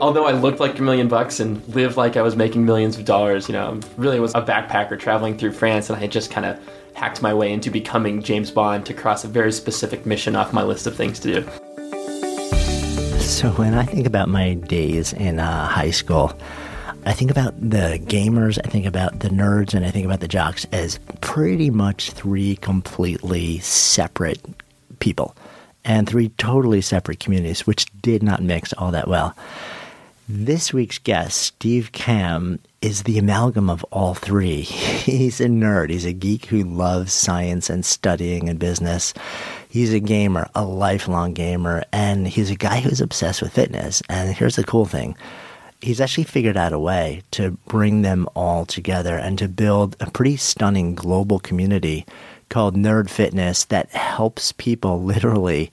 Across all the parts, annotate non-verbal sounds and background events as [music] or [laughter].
Although I looked like a million bucks and lived like I was making millions of dollars, you know, I really was a backpacker traveling through France and I had just kind of hacked my way into becoming James Bond to cross a very specific mission off my list of things to do. So when I think about my days in uh, high school, I think about the gamers, I think about the nerds, and I think about the jocks as pretty much three completely separate people and three totally separate communities, which did not mix all that well. This week's guest, Steve Kamb, is the amalgam of all three. [laughs] He's a nerd. He's a geek who loves science and studying and business. He's a gamer, a lifelong gamer, and he's a guy who's obsessed with fitness. And here's the cool thing he's actually figured out a way to bring them all together and to build a pretty stunning global community called Nerd Fitness that helps people [laughs] literally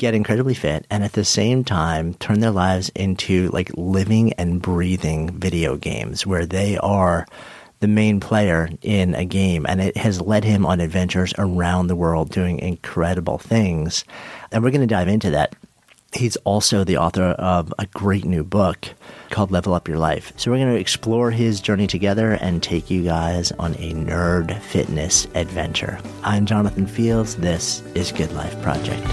get incredibly fit and at the same time turn their lives into like living and breathing video games where they are the main player in a game. And it has led him on adventures around the world doing incredible things. And we're going to dive into that. He's also the author of a great new book called level up your life. So we're going to explore his journey together and take you guys on a nerd fitness adventure. I'm jonathan fields. This is good life project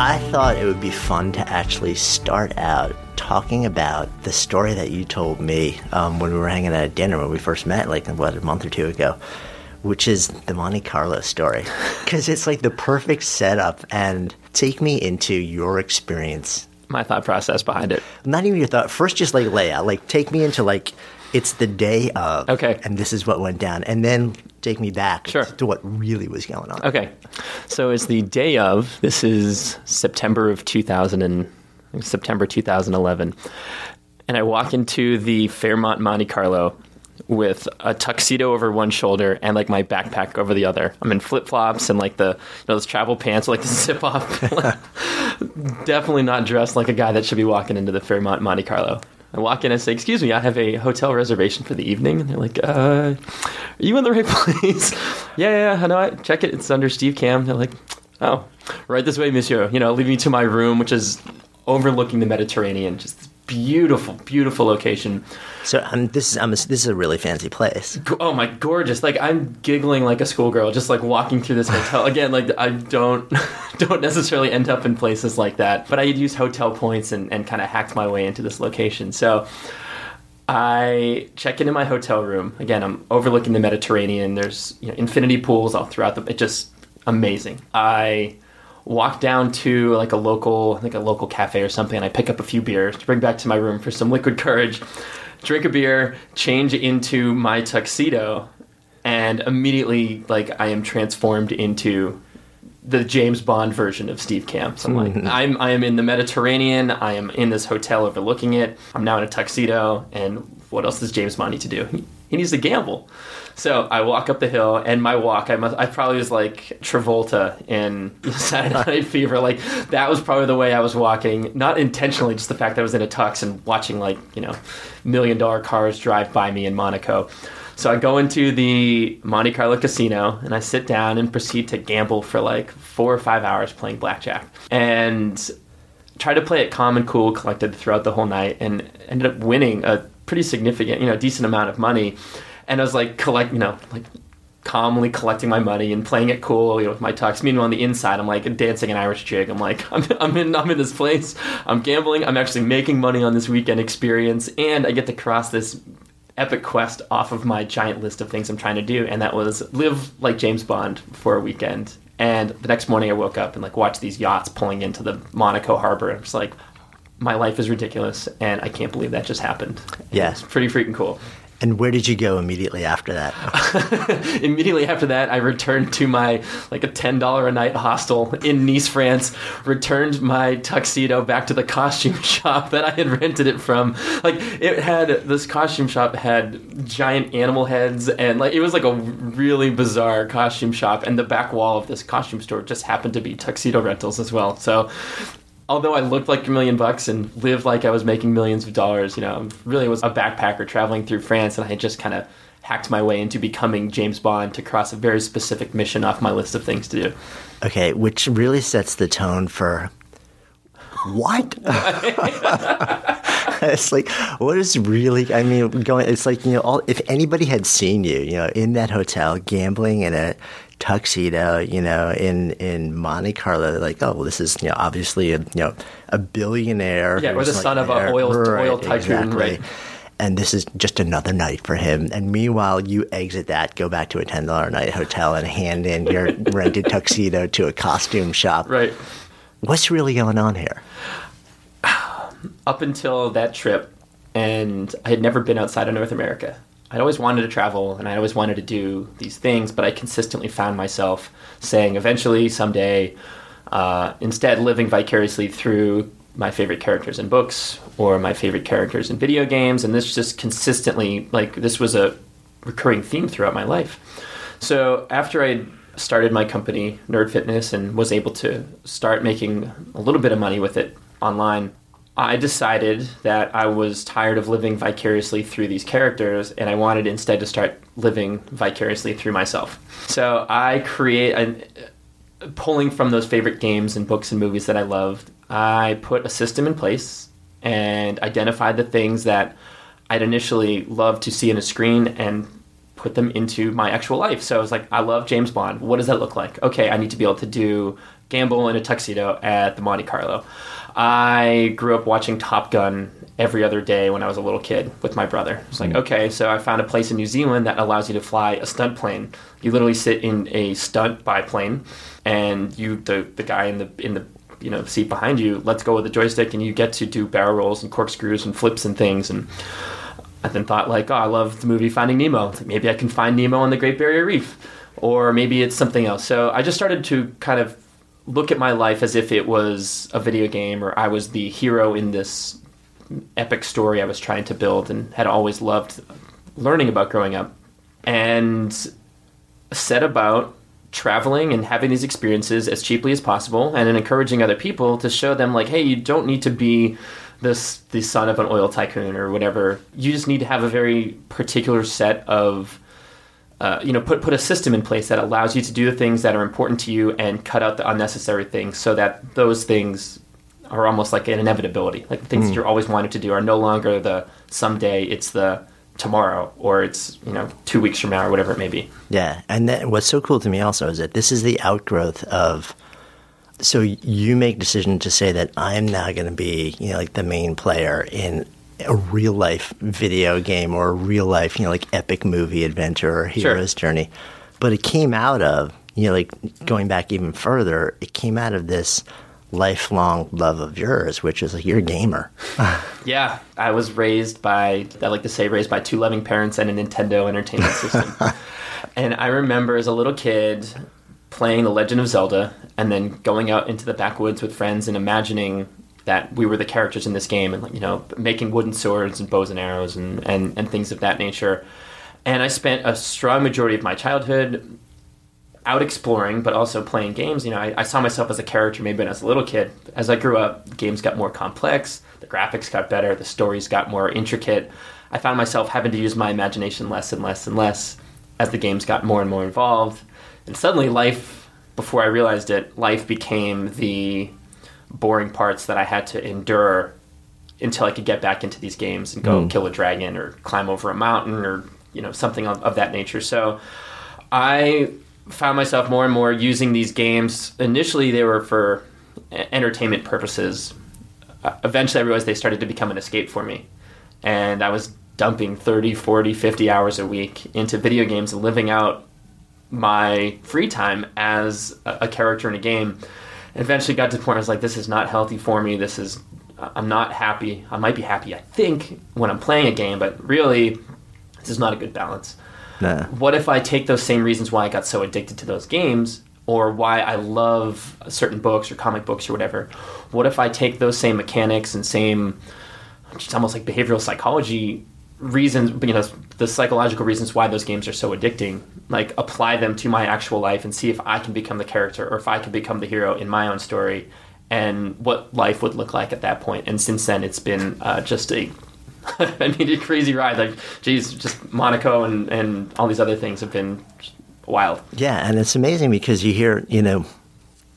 I thought it would be fun to actually start out talking about the story that you told me um, when we were hanging out at dinner when we first met, like what a month or two ago, which is the Monte Carlo story, [laughs] because it's like the perfect setup. And take me into your experience. My thought process behind it. Not even your thought. First, just like lay out. Like take me into like it's the day of. Okay. And this is what went down, and then take me back sure. to what really was going on. Okay. So it's the day of. This is September of 2000 and September 2011. And I walk into the Fairmont Monte Carlo with a tuxedo over one shoulder and like my backpack over the other. I'm in flip flops and like the you know those travel pants with, like the zip off. [laughs] Definitely not dressed like a guy that should be walking into the Fairmont Monte Carlo. I walk in and say, "Excuse me, I have a hotel reservation for the evening." And they're like, uh, "Are you in the right [laughs] place?" [laughs] yeah, yeah, I know. I check it. It's under Steve Kamb. They're like, "Oh, right this way, Monsieur." You know, lead me to my room, which is overlooking the Mediterranean, just beautiful, beautiful location. So um, this is um, this is a really fancy place. Oh my, gorgeous! Like I'm giggling like a schoolgirl, just like walking through this hotel. Again, like I don't [laughs] don't necessarily end up in places like that, but I used hotel points and, and kind of hacked my way into this location. So I check into my hotel room. Again, I'm overlooking the Mediterranean. There's you know, infinity pools all throughout the. It's just amazing. I walk down to like a local, like a local cafe or something, and I pick up a few beers to bring back to my room for some liquid courage. Drink a beer, change into my tuxedo, and immediately like I am transformed into the James Bond version of Steve Kamb. So I'm like, hmm. I'm I am in the Mediterranean. I am in this hotel overlooking it. I'm now in a tuxedo, and what else does James Bond need to do? He, needs to gamble. So I walk up the hill, and my walk, I must, I probably was like Travolta in [laughs] Saturday Night Fever. Like that was probably the way I was walking, not intentionally, just the fact that I was in a tux and watching like you know, million dollar cars drive by me in Monaco. So I go into the Monte Carlo casino and I sit down and proceed to gamble for like four or five hours playing blackjack. And try to play it calm and cool, collected throughout the whole night, and ended up winning a pretty significant, you know, decent amount of money. And I was like collect, you know, like calmly collecting my money and playing it cool, you know, with my tux. Meanwhile, on the inside, I'm like dancing an Irish jig. I'm like, [laughs] I'm, I'm in, I'm in this place. I'm gambling. I'm actually making money on this weekend experience, and I get to cross this epic quest off of my giant list of things I'm trying to do, and that was live like James Bond for a weekend. And the next morning, I woke up and like watched these yachts pulling into the Monaco harbor. And I was like, my life is ridiculous, and I can't believe that just happened. Yeah. it's pretty freaking cool. And where did you go immediately after that? [laughs] Immediately after that, I returned to my like a ten dollar a night hostel in Nice, France. Returned my tuxedo back to the costume [laughs] shop that I had rented it from. Like it had this costume shop had giant animal heads and like it was like a really bizarre costume shop. And the back wall of this costume store just happened to be tuxedo rentals as well. So although I looked like a million bucks and lived like I was making millions of dollars, you know, really was a backpacker traveling through France, and I had just kind of hacked my way into becoming James Bond to cross a very specific mission off my list of things to do. Okay, which really sets the tone for what? [laughs] it's like what is really? I mean, going. It's like you know, all, if anybody had seen you, you know, in that hotel gambling in a tuxedo, you know, in in Monte Carlo, like, oh, well, this is you know obviously a you know a billionaire, Yeah, or the like son of a there- oil- right, oil tycoon, exactly. right. And this is just another night for him. And meanwhile, you exit that, go back to a ten dollar a night hotel, and hand in your [laughs] rented tuxedo to a costume shop. Right. What's really going on here? [sighs] up until that trip, and I had never been outside of North America. I'd always wanted to travel and I always wanted to do these things, but I consistently found myself saying, eventually, someday, uh, instead living vicariously through my favorite characters in books or my favorite characters in video games. And this just consistently, like, this was a recurring theme throughout my life. So after I started my company, Nerd Fitness, and was able to start making a little bit of money with it online, I decided that I was tired of living vicariously through these characters and I wanted instead to start living vicariously through myself. So I create a, pulling from those favorite games and books and movies that I loved, I put a system in place and identified the things that I'd initially loved to see in a screen and put them into my actual life. So I was like, I love James Bond. What does that look like? Okay, I need to be able to do gamble in a tuxedo at the Monte Carlo. I grew up watching Top Gun every other day when I was a little kid with my brother. It's like, hmm. okay, so I found a place in New Zealand that allows you to fly a stunt plane. You literally sit in a stunt biplane, and you, the the guy in the in the you know seat behind you, lets go with the joystick, and you get to do barrel rolls and corkscrews and flips and things. And I then thought like, oh, I love the movie Finding Nemo. Like, maybe I can find Nemo on the Great Barrier Reef, or maybe it's something else. So I just started to kind of look at my life as if it was a video game or I was the hero in this epic story I was trying to build and had always loved learning about growing up. And set about traveling and having these experiences as cheaply as possible and then encouraging other people to show them like hey you don't need to be this the son of an oil tycoon or whatever. You just need to have a very particular set of uh, you know, put put a system in place that allows you to do the things that are important to you and cut out the unnecessary things, so that those things are almost like an inevitability. Like the things that you're always wanting to do are no longer the someday, it's the tomorrow, or it's, you know, two weeks from now, or whatever it may be. Yeah, and that, what's so cool to me also is that this is the outgrowth of. So you make decision to say that I'm now going to be, you know, like the main player in a real life video game or a real life, you know, like epic movie adventure or hero's journey. But it came out of, you know, like going back even further, it came out of this lifelong love of yours, which is like you're a gamer. [laughs] Yeah, I was raised by, I like to say, raised by two loving parents and a Nintendo Entertainment System. [laughs] and I remember as a little kid playing The Legend of Zelda and then going out into the backwoods with friends and imagining that we were the characters in this game and, you know, making wooden swords and bows and arrows and, and, and things of that nature. And I spent a strong majority of my childhood out exploring, but also playing games. You know, I, I, saw myself as a character maybe when I was a little kid. As I grew up, games got more complex, the graphics got better, the stories got more intricate. I found myself having to use my imagination less and less and less as the games got more and more involved. And suddenly, life, before I realized it, life became the boring parts that I had to endure until I could get back into these games and go mm. kill a dragon or climb over a mountain or you know something of, of that nature. So I found myself more and more using these games. Initially, they were for entertainment purposes. Uh, eventually, I realized they started to become an escape for me. And I was dumping 30, 40, 50 hours a week into video games and living out my free time as a, a character in a game. And eventually got to the point where I was like, this is not healthy for me. This is, I'm not happy. I might be happy, I think, when I'm playing a game, but really, this is not a good balance. Nah. What if I take those same reasons why I got so addicted to those games or why I love certain books or comic books or whatever? What if I take those same mechanics and same, just almost like behavioral psychology reasons, you know, the psychological reasons why those games are so addicting, like apply them to my actual life and see if I can become the character or if I can become the hero in my own story and what life would look like at that point. And since then, it's been uh, just a [laughs] I mean, a crazy ride. Like, geez, just Monaco and, and all these other things have been wild. Yeah, and it's amazing because you hear, you know,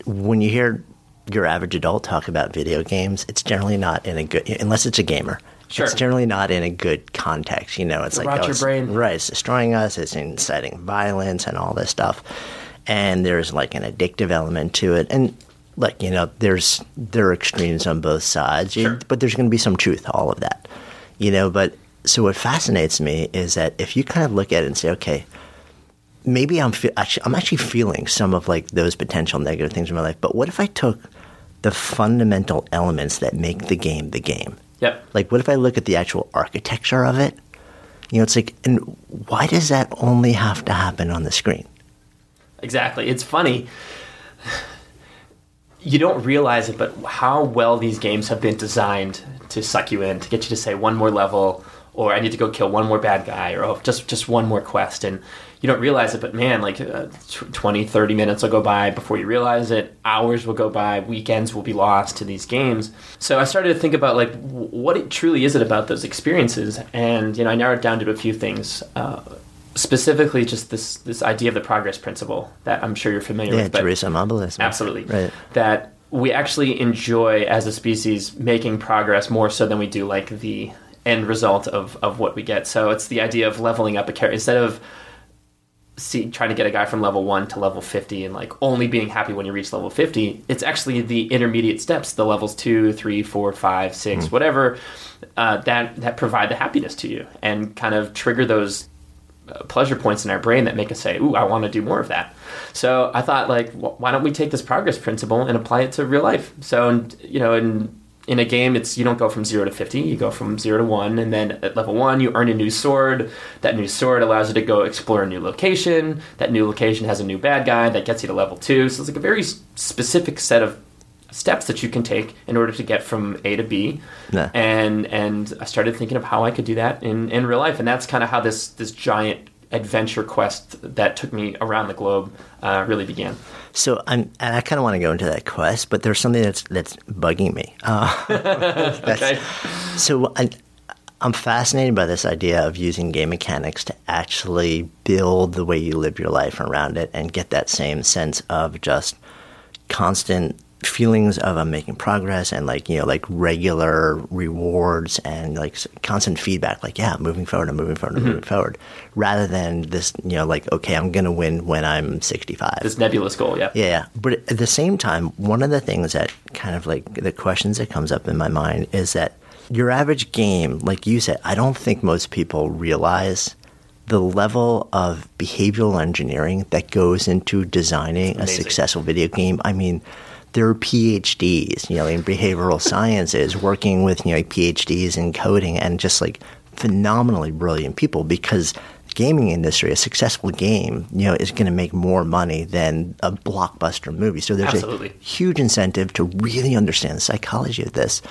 when you hear your average adult talk about video games, it's generally not in a good, unless it's a gamer. Sure. It's generally not in a good context. You know, it's, oh, it's like, oh, brain. right, it's destroying us, it's inciting violence and all this stuff. And there's like an addictive element to it. And like, you know, there's, there are extremes on both sides, sure. but there's going to be some truth to all of that you know, but so what fascinates me is that if you kind of look at it and say, okay, maybe I'm fe- actually, I'm actually feeling some of like those potential negative things in my life, but what if I took the fundamental elements that make the game the game? Yep. Like, what if I look at the actual architecture of it? You know, it's like, and why does that only have to happen on the screen? Exactly. It's funny. You don't realize it, but how well these games have been designed to suck you in, to get you to say one more level, or I need to go kill one more bad guy, or oh, just just one more quest. And you don't realize it, but man, like uh, 20, 30 minutes will go by before you realize it. Hours will go by. Weekends will be lost to these games. So I started to think about like what it truly is it about those experiences, and you know I narrowed down to a few things. Uh, specifically, just this this idea of the progress principle that I'm sure you're familiar yeah, with. Yeah, Teresa Amabile's. Absolutely. Right. That we actually enjoy as a species making progress more so than we do like the end result of, of what we get. So it's the idea of leveling up a character instead of see trying to get a guy from level one to level 50 and like only being happy when you reach level 50 it's actually the intermediate steps the levels two three four five six mm. whatever uh, that that provide the happiness to you and kind of trigger those uh, pleasure points in our brain that make us say ooh i want to do more of that so I thought, like, why don't we take this progress principle and apply it to real life? So, you know, in in a game, it's you don't go from zero to fifty. You go from zero to one, and then at level one, you earn a new sword. That new sword allows you to go explore a new location. That new location has a new bad guy that gets you to level two. So it's like a very specific set of steps that you can take in order to get from A to B. And and I started thinking of how I could do that in, in real life, and that's kind of how this this giant adventure quest that took me around the globe uh, really began. So I'm, and I kind of want to go into that quest, but there's something that's that's bugging me. Uh, [laughs] that's, okay. So I, I'm fascinated by this idea of using game mechanics to actually build the way you live your life around it and get that same sense of just constant feelings of I'm making progress and like you know like regular rewards and like constant feedback like yeah moving forward I'm moving forward I'm mm-hmm. moving forward rather than this you know like okay I'm gonna win when I'm 65 This nebulous goal, yeah. yeah but at the same time one of the things that kind of like the questions that comes up in my mind is that your average game like you said I don't think most people realize the level of behavioral engineering that goes into designing a successful video game. I mean there are PhDs, you know, in behavioral [laughs] sciences, working with you know PhDs in coding, and just like phenomenally brilliant people. Because the gaming industry, a successful game, you know, is going to make more money than a blockbuster movie. So there's Absolutely. a huge incentive to really understand the psychology of this.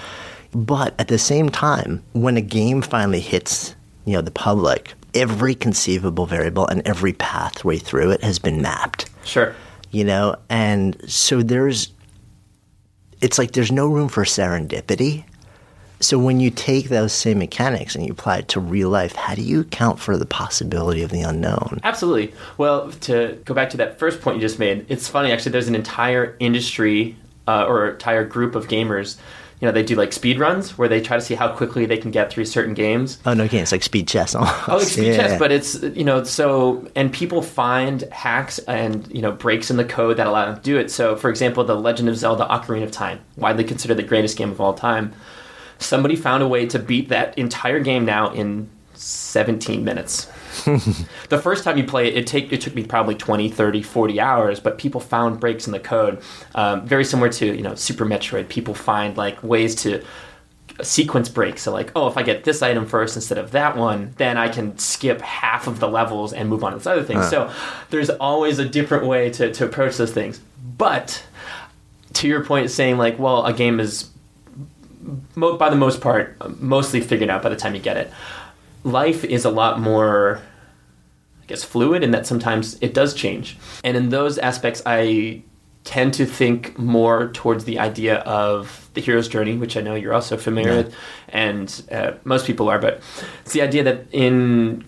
But at the same time, when a game finally hits, you know, the public, every conceivable variable and every pathway through it has been mapped Sure. you know and so there's it's like there's no room for serendipity so when you take those same mechanics and you apply it to real life how do you account for the possibility of the unknown Absolutely. Well, to go back to that first point you just made, it's funny actually. There's an entire industry uh, or entire group of gamers. You know, they do like speed runs where they try to see how quickly they can get through certain games. oh no again it's like speed chess almost. Oh, like speed [laughs] Yeah. chess, but it's you know so and people find hacks and you know breaks in the code that allow them to do it. So, for example, the Legend of Zelda: Ocarina of Time, widely considered the greatest game of all time. Somebody found a way to beat that entire game now in 17 minutes. [laughs] the first time you play it, it, take, it took me probably 20, 30, 40 hours, but people found breaks in the code. Um, very similar to, you know, Super Metroid. People find like ways to sequence breaks. So like, oh, if I get this item first instead of that one, then I can skip half of the levels and move on to this other thing. So there's always a different way to, to approach those things. But to your point, saying like, well, a game is mo- by the most part mostly figured out by the time you get it. Life is a lot more, I guess, fluid in that sometimes it does change. And in those aspects, I tend to think more towards the idea of the hero's journey, which I know you're also familiar with, and uh, most people are. But it's the idea that in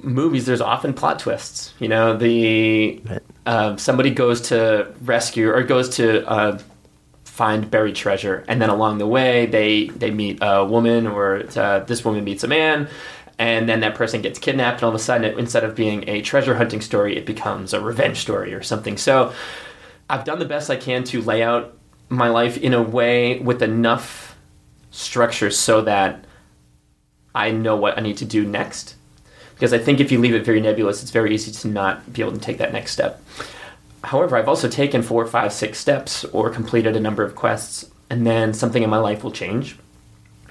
movies, there's often plot twists. You know, the Right. uh, somebody goes to rescue or goes to uh, find buried treasure, and then along the way, they they meet a woman, or uh, this woman meets a man. And then that person gets kidnapped, and all of a sudden, it, instead of being a treasure hunting story, it becomes a revenge story or something. So, I've done the best I can to lay out my life in a way with enough structure so that I know what I need to do next. Because I think if you leave it very nebulous, it's very easy to not be able to take that next step. However, I've also taken four, five, six steps or completed a number of quests, and then something in my life will change.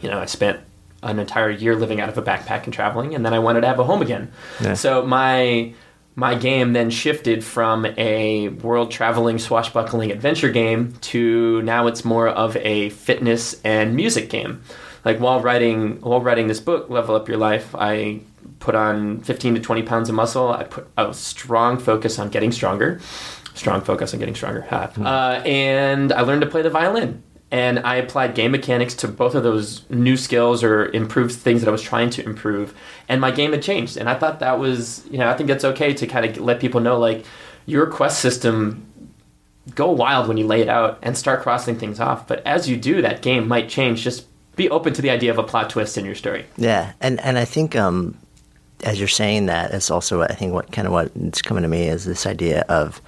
You know, I spent an entire year living out of a backpack and traveling, and then I wanted to have a home again. Yeah. So my my game then shifted from a world traveling swashbuckling adventure game to now it's more of a fitness and music game. Like while writing while writing this book, Level Up Your Life, I put on 15 to 20 pounds of muscle. I put a strong focus on getting stronger. Strong focus on getting stronger. Ha. Uh, and I learned to play the violin. And I applied game mechanics to both of those new skills or improved things that I was trying to improve. And my game had changed. And I thought that was, you know, I think that's okay to kind of let people know like your quest system go wild when you lay it out and start crossing things off. But as you do, that game might change. Just be open to the idea of a plot twist in your story. Yeah, and and I think um, as you're saying that, it's also I think what kind of what's coming to me is this idea of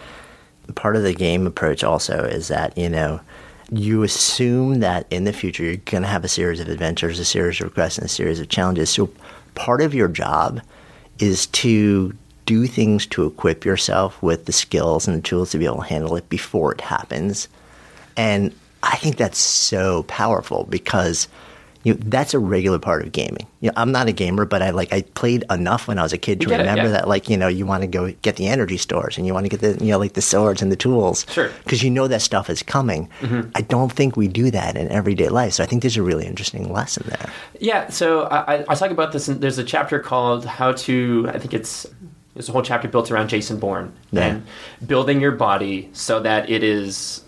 part of the game approach. Also, is that you know you assume that in the future you're going to have a series of adventures, a series of requests, and a series of challenges. So part of your job is to do things to equip yourself with the skills and the tools to be able to handle it before it happens. And I think that's so powerful because you know, that's a regular part of gaming. You know, I'm not a gamer, but I like I played enough when I was a kid to get it, remember yeah. that like you know you want to go get the energy stores and you want to get the you know like the swords and the tools Sure. Mm-hmm. because you know that stuff is coming. I don't think we do that in everyday life, so I think there's a really interesting lesson there. Yeah, so I, I, I talk about this. In, there's a chapter called "How to." I think it's there's a whole chapter built around Jason Bourne Yeah. and building your body so that it is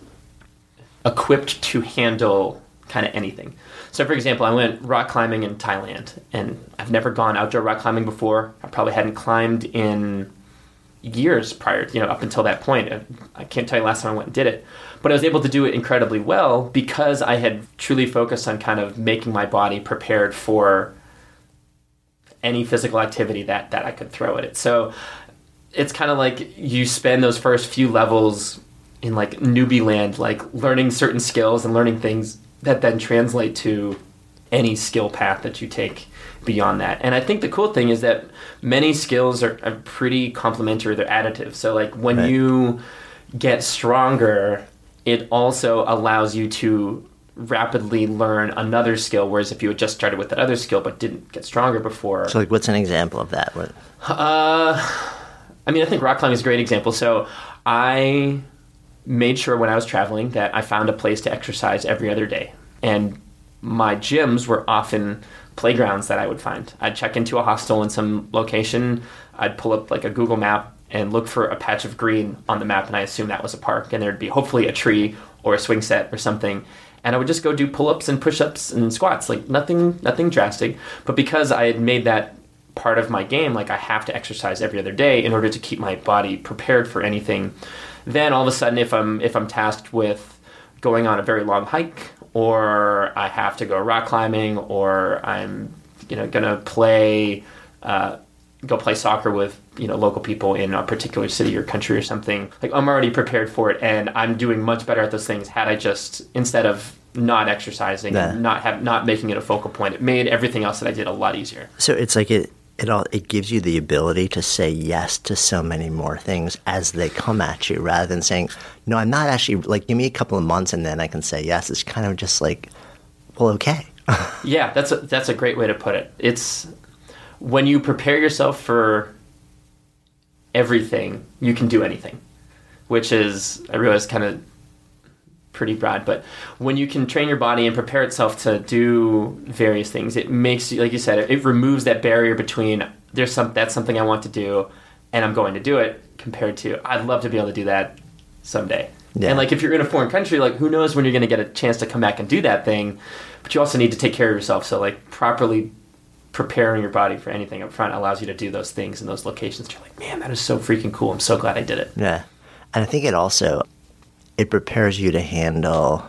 equipped to handle kind of anything. So, for example, I went rock climbing in Thailand, and I've never gone outdoor rock climbing before. I probably hadn't climbed in years prior, you know, up until that point. I can't tell you last time I went and did it, but I was able to do it incredibly well because I had truly focused on kind of making my body prepared for any physical activity that that I could throw at it. So it's kind of like you spend those first few levels in like newbie land, like learning certain skills and learning things that then translate to any skill path that you take beyond that. And I think the cool thing is that many skills are, are pretty complementary, they're additive. So like when Right. you get stronger, it also allows you to rapidly learn another skill whereas if you had just started with that other skill but didn't get stronger before So, like, what's an example of that? What, uh, I mean, I think rock climbing is a great example. So I made sure when I was traveling that I found a place to exercise every other day. And my gyms were often playgrounds that I would find. I'd check into a hostel in some location, I'd pull up like a Google map and look for a patch of green on the map, and I assume that was a park, and there'd be hopefully a tree or a swing set or something. And I would just go do pull-ups and push-ups and squats, like nothing, nothing drastic. But because I had made that part of my game like i have to exercise every other day in order to keep my body prepared for anything then all of a sudden if i'm if i'm tasked with going on a very long hike or i have to go rock climbing or i'm you know gonna play uh, go play soccer with you know local people in a particular city or country or something like i'm already prepared for it and i'm doing much better at those things had i just instead of not exercising Yeah. and not have not making it a focal point it made everything else that i did a lot easier so it's like it. It all it gives you the ability to say yes to so many more things as they come at you, rather than saying, "No, I'm not actually." Like, give me a couple of months and then I can say yes. It's kind of just like, well, okay. [laughs] Yeah, that's a, that's a great way to put it. It's when you prepare yourself for everything, you can do anything, which is I realize kind of pretty broad, but when you can train your body and prepare itself to do various things, it makes you like you said, it, it removes that barrier between there's some that's something I want to do and I'm going to do it compared to I'd love to be able to do that someday. Yeah. And like if you're in a foreign country, like who knows when you're going to get a chance to come back and do that thing, but you also need to take care of yourself. So like properly preparing your body for anything up front allows you to do those things in those locations. You're like, man, that is so freaking cool. I'm so glad I did it. Yeah, and I think it also it prepares you to handle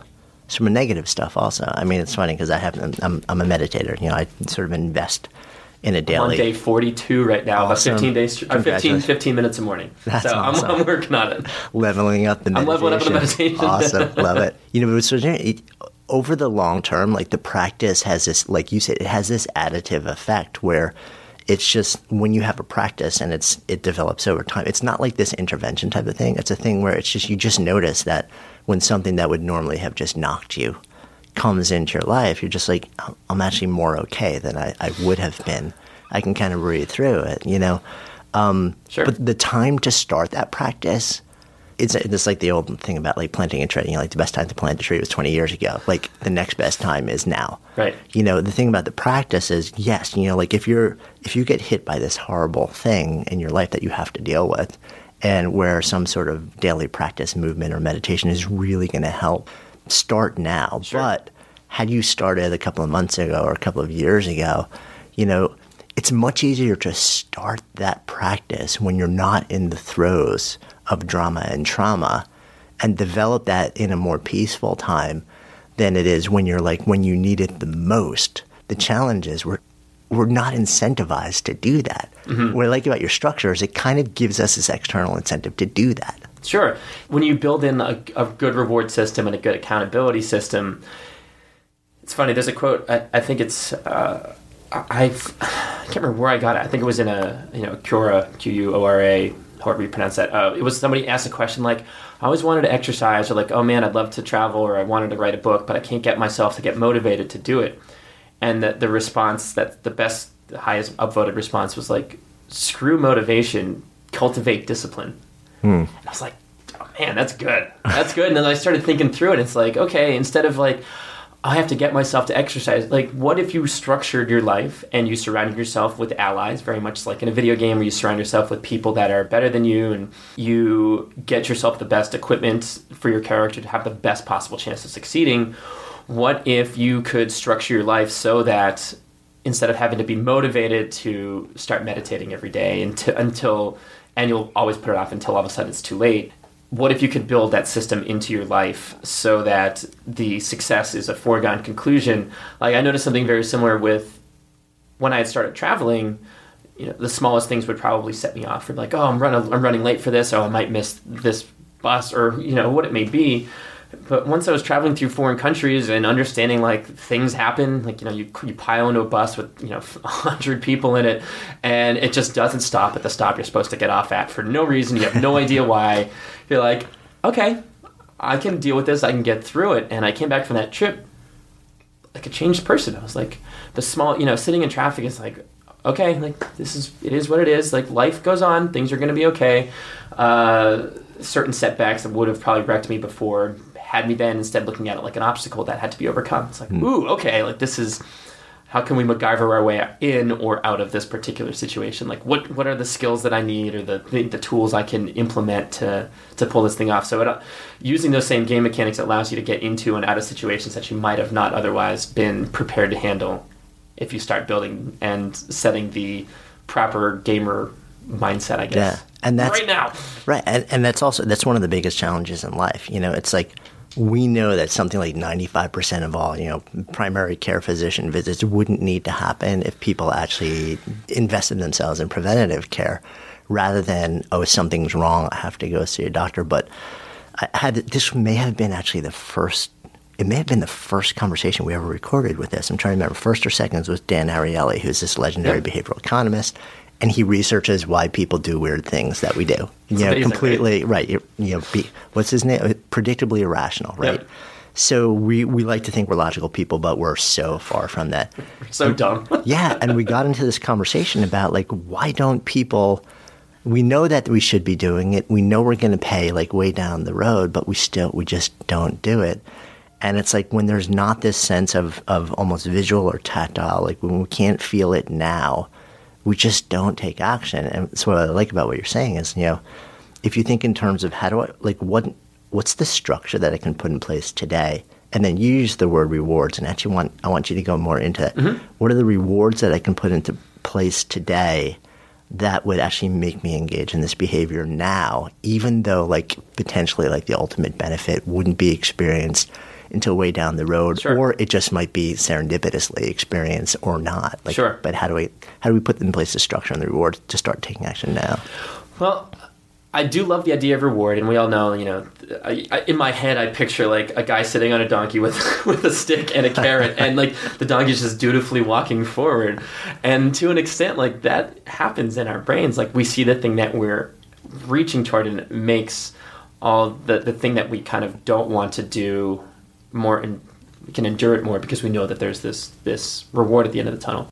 some negative stuff. Also, I mean, it's funny because I have I'm I'm a meditator. You know, I sort of invest in a I'm on daily. day 42 right now, about 15 days, uh, 15, 15 minutes a morning. That's so awesome. I'm, I'm working on it. leveling up the I'm leveling up the meditation. awesome, [laughs] love it. You know, but so it, over the long term, like the practice has this, like you said, it has this additive effect where it's just when you have a practice and it's it develops over time. It's not like this intervention type of thing. It's a thing where it's just you just notice that when something that would normally have just knocked you comes into your life, you're just like, "Oh, I'm actually more okay than I, I would have been. I can kind of breathe through it, you know. Um, Sure. But the time to start that practice, it's it's like the old thing about like planting a tree. You know, like the best time to plant a tree was 20 years ago. Like the next best time is now. Right. You know, the thing about the practice is yes, you know, like if you're if you get hit by this horrible thing in your life that you have to deal with, and where some sort of daily practice, movement, or meditation is really going to help, start now. Sure. But had you started a couple of months ago or a couple of years ago, you know, it's much easier to start that practice when you're not in the throes of drama and trauma and develop that in a more peaceful time than it is when you're like when you need it the most. The challenge is we're we're not incentivized to do that. What I like about your structure is it kind of gives us this external incentive to do that. Sure. When you build in a, a good reward system and a good accountability system, it's funny. There's a quote. I, I think it's. Uh, I, I've- I can't remember where I got it. I think it was in a you know Quora Q U O R A. However you pronounce that. Uh, it was somebody asked a question like, "I always wanted to exercise," or like, "Oh man, I'd love to travel," or "I wanted to write a book, but I can't get myself to get motivated to do it." And that the response that the best, the highest upvoted response was like, "Screw motivation, cultivate discipline." And I was like, oh, man, that's good. That's good. And then I started thinking through it. It's like, okay, instead of like, I have to get myself to exercise, like, what if you structured your life and you surrounded yourself with allies, very much like in a video game where you surround yourself with people that are better than you and you get yourself the best equipment for your character to have the best possible chance of succeeding? What if you could structure your life so that instead of having to be motivated to start meditating every day until, until and you'll always put it off until all of a sudden it's too late what if you could build that system into your life so that the success is a foregone conclusion? Like I noticed something very similar with when I had started traveling. You know, the smallest things would probably set me off. For like, oh, I'm running, I'm running late for this. Oh, I might miss this bus, or you know, what it may be. But once I was traveling through foreign countries and understanding like things happen, like you know, you you pile into a bus with you know [laughs] hundred people in it, and it just doesn't stop at the stop you're supposed to get off at for no reason. You have no [laughs] idea why you're like, okay, I can deal with this. I can get through it. And I came back from that trip like a changed person. I was like, the small, you know, sitting in traffic is like, okay, like this is, it is what it is. Like life goes on. Things are going to be okay. Uh, certain setbacks that would have probably wrecked me before had me then instead looking at it like an obstacle that had to be overcome. It's like, mm. ooh, okay, like this is how can we MacGyver our way in or out of this particular situation? Like, what what are the skills that I need or the the, the tools I can implement to to pull this thing off? So, it, uh, using those same game mechanics allows you to get into and out of situations that you might have not otherwise been prepared to handle if you start building and setting the proper gamer mindset. I guess. Yeah, and that's right now. Right, and and that's also that's one of the biggest challenges in life. You know, it's like we know that something like 95% of all, you know, primary care physician visits wouldn't need to happen if people actually invested themselves in preventative care rather than, oh, something's wrong, I have to go see a doctor. But I had this may have been actually the first it may have been the first conversation we ever recorded with this. I'm trying to remember first or second was Dan Ariely, who's this legendary behavioral economist and he researches why people do weird things that we do. You know, completely right. You, you know, be, what's his name? Predictably irrational, right? Yep. So we, we like to think we're logical people, but we're so far from that. [laughs] so dumb. [laughs] yeah, and we got into this conversation about like why don't people we know that we should be doing it. We know we're going to pay like way down the road, but we still we just don't do it. And it's like when there's not this sense of of almost visual or tactile, like when we can't feel it now, we just don't take action. And so what I like about what you're saying is, you know, if you think in terms of how do I like what what's the structure that I can put in place today, and then you use the word rewards, and actually want I want you to go more into. Mm-hmm. What are the rewards that I can put into place today that would actually make me engage in this behavior now, even though like potentially like the ultimate benefit wouldn't be experienced until way down the road, sure. or it just might be serendipitously experienced or not. Like, sure. But how do we how do we put in place the structure and the reward to start taking action now? Well, I do love the idea of reward, and we all know, you know, I, I, in my head, I picture like a guy sitting on a donkey with [laughs] with a stick and a carrot, and like the donkey's just dutifully walking forward. And to an extent, like that happens in our brains. Like we see the thing that we're reaching toward, and it makes all the the thing that we kind of don't want to do more and we can endure it more because we know that there's this this reward at the end of the tunnel.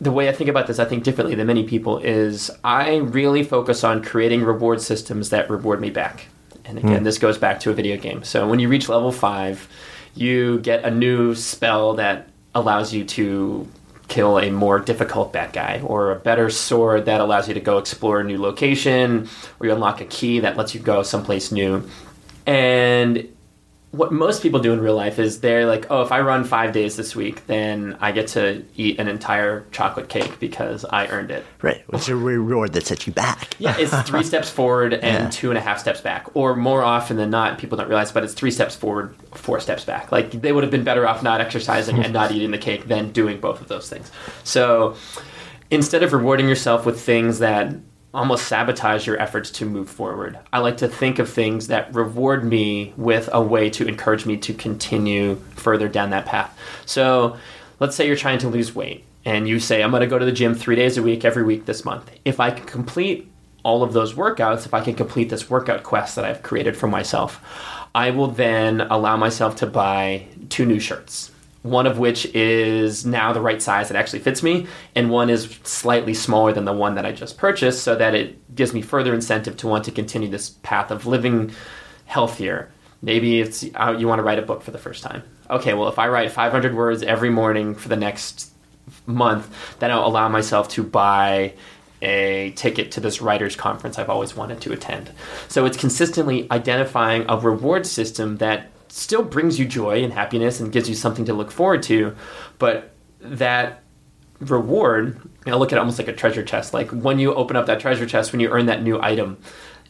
The way I think about this, I think differently than many people, is I really focus on creating reward systems that reward me back. And again, mm. this goes back to a video game. So when you reach level five, you get a new spell that allows you to kill a more difficult bad guy, or a better sword that allows you to go explore a new location, or you unlock a key that lets you go someplace new. And what most people do in real life is they're like, oh, if I run five days this week, then I get to eat an entire chocolate cake because I earned it. Right. It's a reward that sets you back. yeah, it's [laughs] three steps forward and yeah. two and a half steps back. Or more often than not, people don't realize, but it's three steps forward, four steps back. Like they would have been better off not exercising and not eating the cake than doing both of those things. So instead of rewarding yourself with things that almost sabotage your efforts to move forward. I like to think of things that reward me with a way to encourage me to continue further down that path. So, let's say you're trying to lose weight and you say, I'm going to go to the gym three days a week, every week this month. If I can complete all of those workouts, if I can complete this workout quest that I've created for myself, I will then allow myself to buy two new shirts one of which is now the right size that actually fits me, and one is slightly smaller than the one that I just purchased, so that it gives me further incentive to want to continue this path of living healthier. Maybe it's uh, you want to write a book for the first time. Okay, well, if I write 500 words every morning for the next month, then I'll allow myself to buy a ticket to this writers conference I've always wanted to attend. So it's consistently identifying a reward system that still brings you joy and happiness and gives you something to look forward to, but that reward, know, look at it almost like a treasure chest. Like when you open up that treasure chest, when you earn that new item,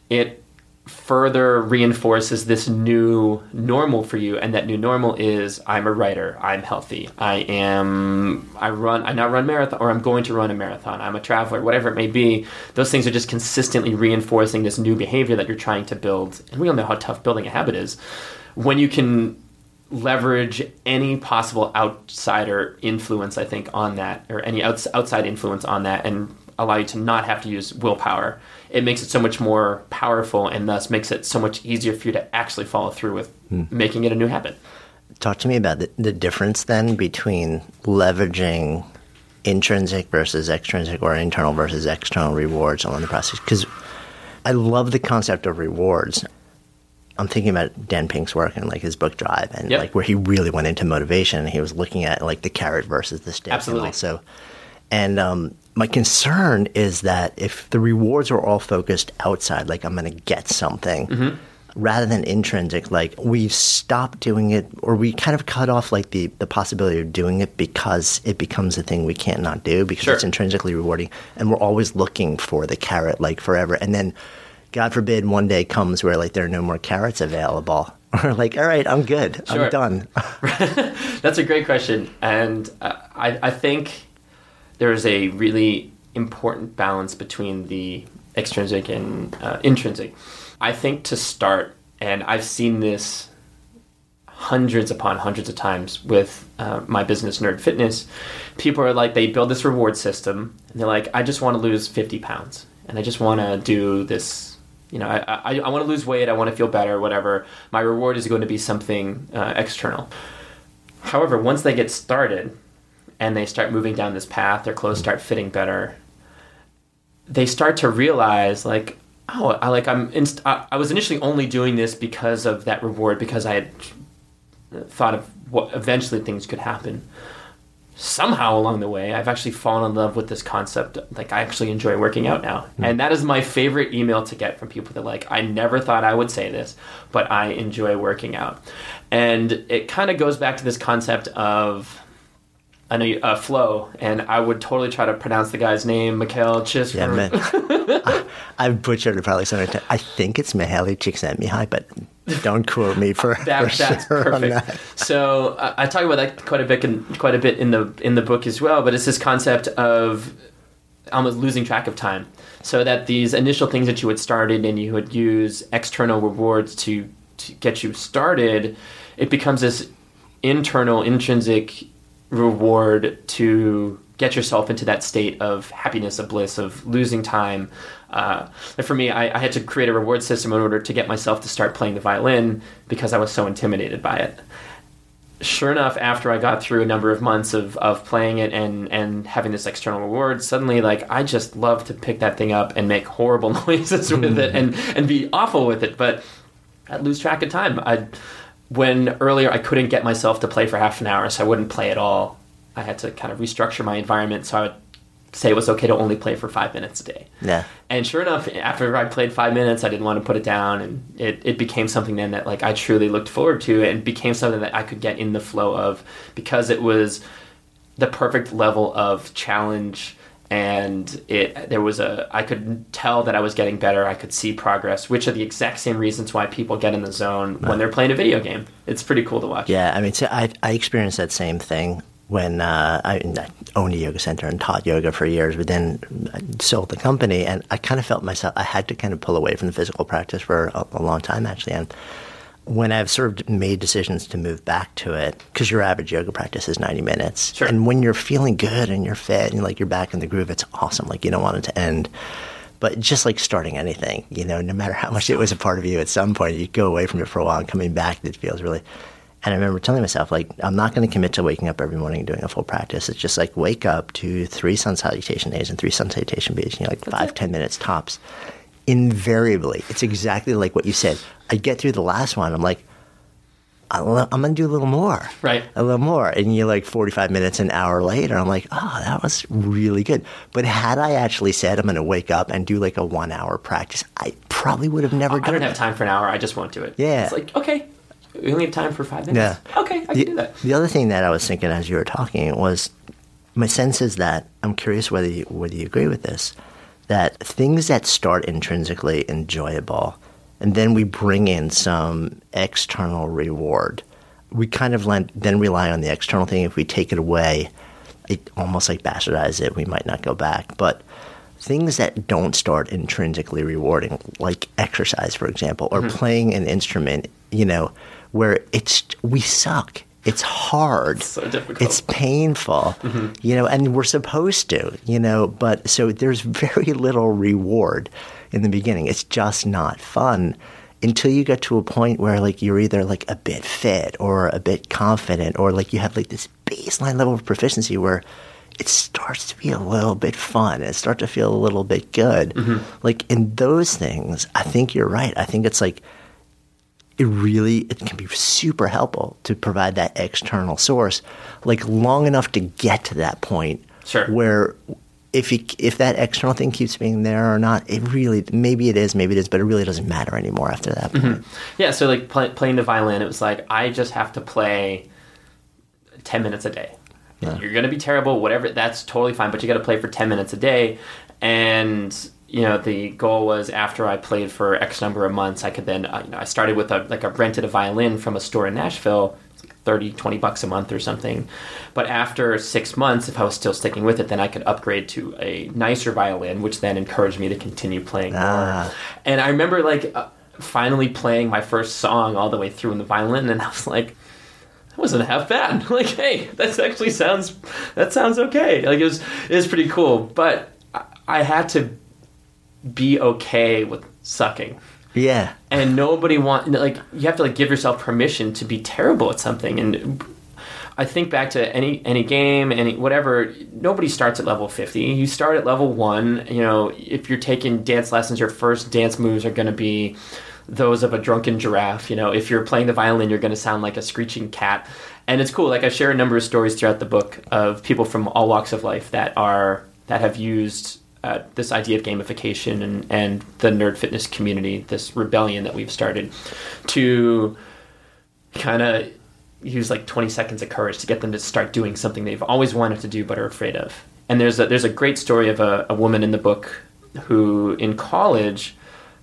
it further reinforces this new normal for you and that new normal is i'm a writer i'm healthy i am i run i now run marathon or i'm going to run a marathon i'm a traveler whatever it may be. Those things are just consistently reinforcing this new behavior that you're trying to build. And we all know how tough building a habit is when you can leverage any possible outsider influence i think on that or any outs- outside influence on that and allow you to not have to use willpower it makes it so much more powerful and thus makes it so much easier for you to actually follow through with hmm. making it a new habit. Talk to me about the, the difference then between leveraging intrinsic versus extrinsic or internal versus external rewards along the process. Because I love the concept of rewards. I'm thinking about Dan Pink's work and like his book Drive and Yep. like where he really went into motivation and he was looking at like the carrot versus the stick. Absolutely. And also, and um, my concern is that if the rewards are all focused outside, like I'm going to get something, rather than intrinsic, like we stop doing it or we kind of cut off like the, the possibility of doing it because it becomes a thing we can't not do because Sure. it's intrinsically rewarding. And we're always looking for the carrot like forever. And then, God forbid, one day comes where like there are no more carrots available. [laughs] Or like, all right, I'm good. Sure. I'm done. [laughs] [laughs] That's a great question, and uh, I, I think there is a really important balance between the extrinsic and uh, intrinsic. I think to start, and I've seen this hundreds upon hundreds of times with uh, my business, Nerd Fitness. People are like, they build this reward system, and they're like, I just want to lose 50 pounds, and I just want to do this. You know, I, I, I want to lose weight. I want to feel better. Whatever. My reward is going to be something uh, external. However, once they get started and they start moving down this path, their clothes start fitting better. They start to realize, like, oh, I like I'm. Inst- I, I was initially only doing this because of that reward, because I had thought of what eventually things could happen. Somehow along the way, I've actually fallen in love with this concept. Like, I actually enjoy working out now, and that is my favorite email to get from people that like, I never thought I would say this, but I enjoy working out, and it kind of goes back to this concept of I know you, uh, flow, and I would totally try to pronounce the guy's name, Mikhail Chis. Yeah, man. [laughs] I, I've butchered it probably so many times. I think it's Mihaly Csikszentmihalyi, but don't quote me for, [laughs] That, for that's sure perfect. that. So uh, I talk about that quite a bit, in, quite a bit in the in the book as well. But it's this concept of almost losing track of time, so that these initial things that you had started and you would use external rewards to to get you started, it becomes this internal, intrinsic reward to get yourself into that state of happiness, of bliss, of losing time. Uh, and for me, I, I had to create a reward system in order to get myself to start playing the violin because I was so intimidated by it. Sure enough, after I got through a number of months of, of playing it and, and having this external reward, suddenly like I just love to pick that thing up and make horrible [laughs] noises with it and, and be awful with it. But I'd lose track of time. I when earlier I couldn't get myself to play for half an hour, so I wouldn't play at all. I had to kind of restructure my environment so I would say it was okay to only play for five minutes a day. Yeah. And sure enough, after I played five minutes, I didn't want to put it down, and it, it became something then that like I truly looked forward to, and became something that I could get in the flow of because it was the perfect level of challenge and it there was a I could tell that I was getting better. I could see progress, which are the exact same reasons why people get in the zone when they're playing a video game. It's pretty cool to watch. Yeah, I mean, so I, I experienced that same thing when uh, I, owned a yoga center and taught yoga for years, but then I sold the company, and I kind of felt myself, I had to kind of pull away from the physical practice for a, a long time, actually. And when I've sort of made decisions to move back to it, because your average yoga practice is 90 minutes. Sure. And when you're feeling good and you're fit and like you're back in the groove, it's awesome. Like you don't want it to end. But just like starting anything, you know, no matter how much it was a part of you, at some point you go away from it for a while and coming back, it feels really. And I remember telling myself, like, I'm not going to commit to waking up every morning and doing a full practice. It's just like wake up to three sun salutation days and three sun salutation beats, you know, like five, ten minutes tops. Invariably, it's exactly like what you said. I get through the last one, I'm like, I'm going to do a little more. Right. A little more. And you're like 45 minutes, an hour later, I'm like, oh, that was really good. But had I actually said I'm going to wake up and do like a one hour practice, I probably would have never I done it. I don't it. have time for an hour. I just won't do it. Yeah. It's like okay, we only have time for five minutes. Yeah. Okay, I can the, do that. the other thing that I was thinking as you were talking was my sense is that I'm curious whether you, whether you agree with this that things that start intrinsically enjoyable and then we bring in some external reward. We kind of then rely on the external thing. If we take it away, it almost like bastardize it. We might not go back, but things that don't start intrinsically rewarding, like exercise, for example, or mm-hmm. playing an instrument, you know, where it's we suck. It's hard. It's so difficult. It's painful, mm-hmm. you know, and we're supposed to, you know, but so there's very little reward in the beginning. It's just not fun until you get to a point where like you're either like a bit fit or a bit confident or like you have like this baseline level of proficiency where it starts to be a little bit fun and start to feel a little bit good. Mm-hmm. Like in those things, I think you're right. I think it's like it really it can be super helpful to provide that external source like long enough to get to that point sure. where if you, if that external thing keeps being there or not, it really maybe it is, maybe it is, but it really doesn't matter anymore after that point. Mm-hmm. Yeah, so like play, playing the violin, it was like I just have to play ten minutes a day. Yeah. You're going to be terrible, whatever. That's totally fine, but you got to play for ten minutes a day, and you know the goal was after I played for X number of months, I could then uh, you know I started with a like I rented a violin from a store in Nashville 30, 20 bucks a month or something. But after six months, if I was still sticking with it, then I could upgrade to a nicer violin, which then encouraged me to continue playing ah. more. And I remember like uh, finally playing my first song all the way through in the violin, and I was like, that wasn't half bad. [laughs] like, hey, that actually sounds that sounds okay. Like it was it was pretty cool, but I had to be okay with sucking. Yeah. And nobody want like you have to like give yourself permission to be terrible at something and I think back to any any game, any whatever. Nobody starts at level fifty. You start at level one. You know, if you're taking dance lessons, your first dance moves are going to be those of a drunken giraffe. You know, if you're playing the violin, you're going to sound like a screeching cat. And it's cool. Like I share a number of stories throughout the book of people from all walks of life that are that have used uh, this idea of gamification and, and the nerd fitness community, this rebellion that we've started, to kind of use like 20 seconds of courage to get them to start doing something they've always wanted to do but are afraid of. And there's a, there's a great story of a, a woman in the book who, in college,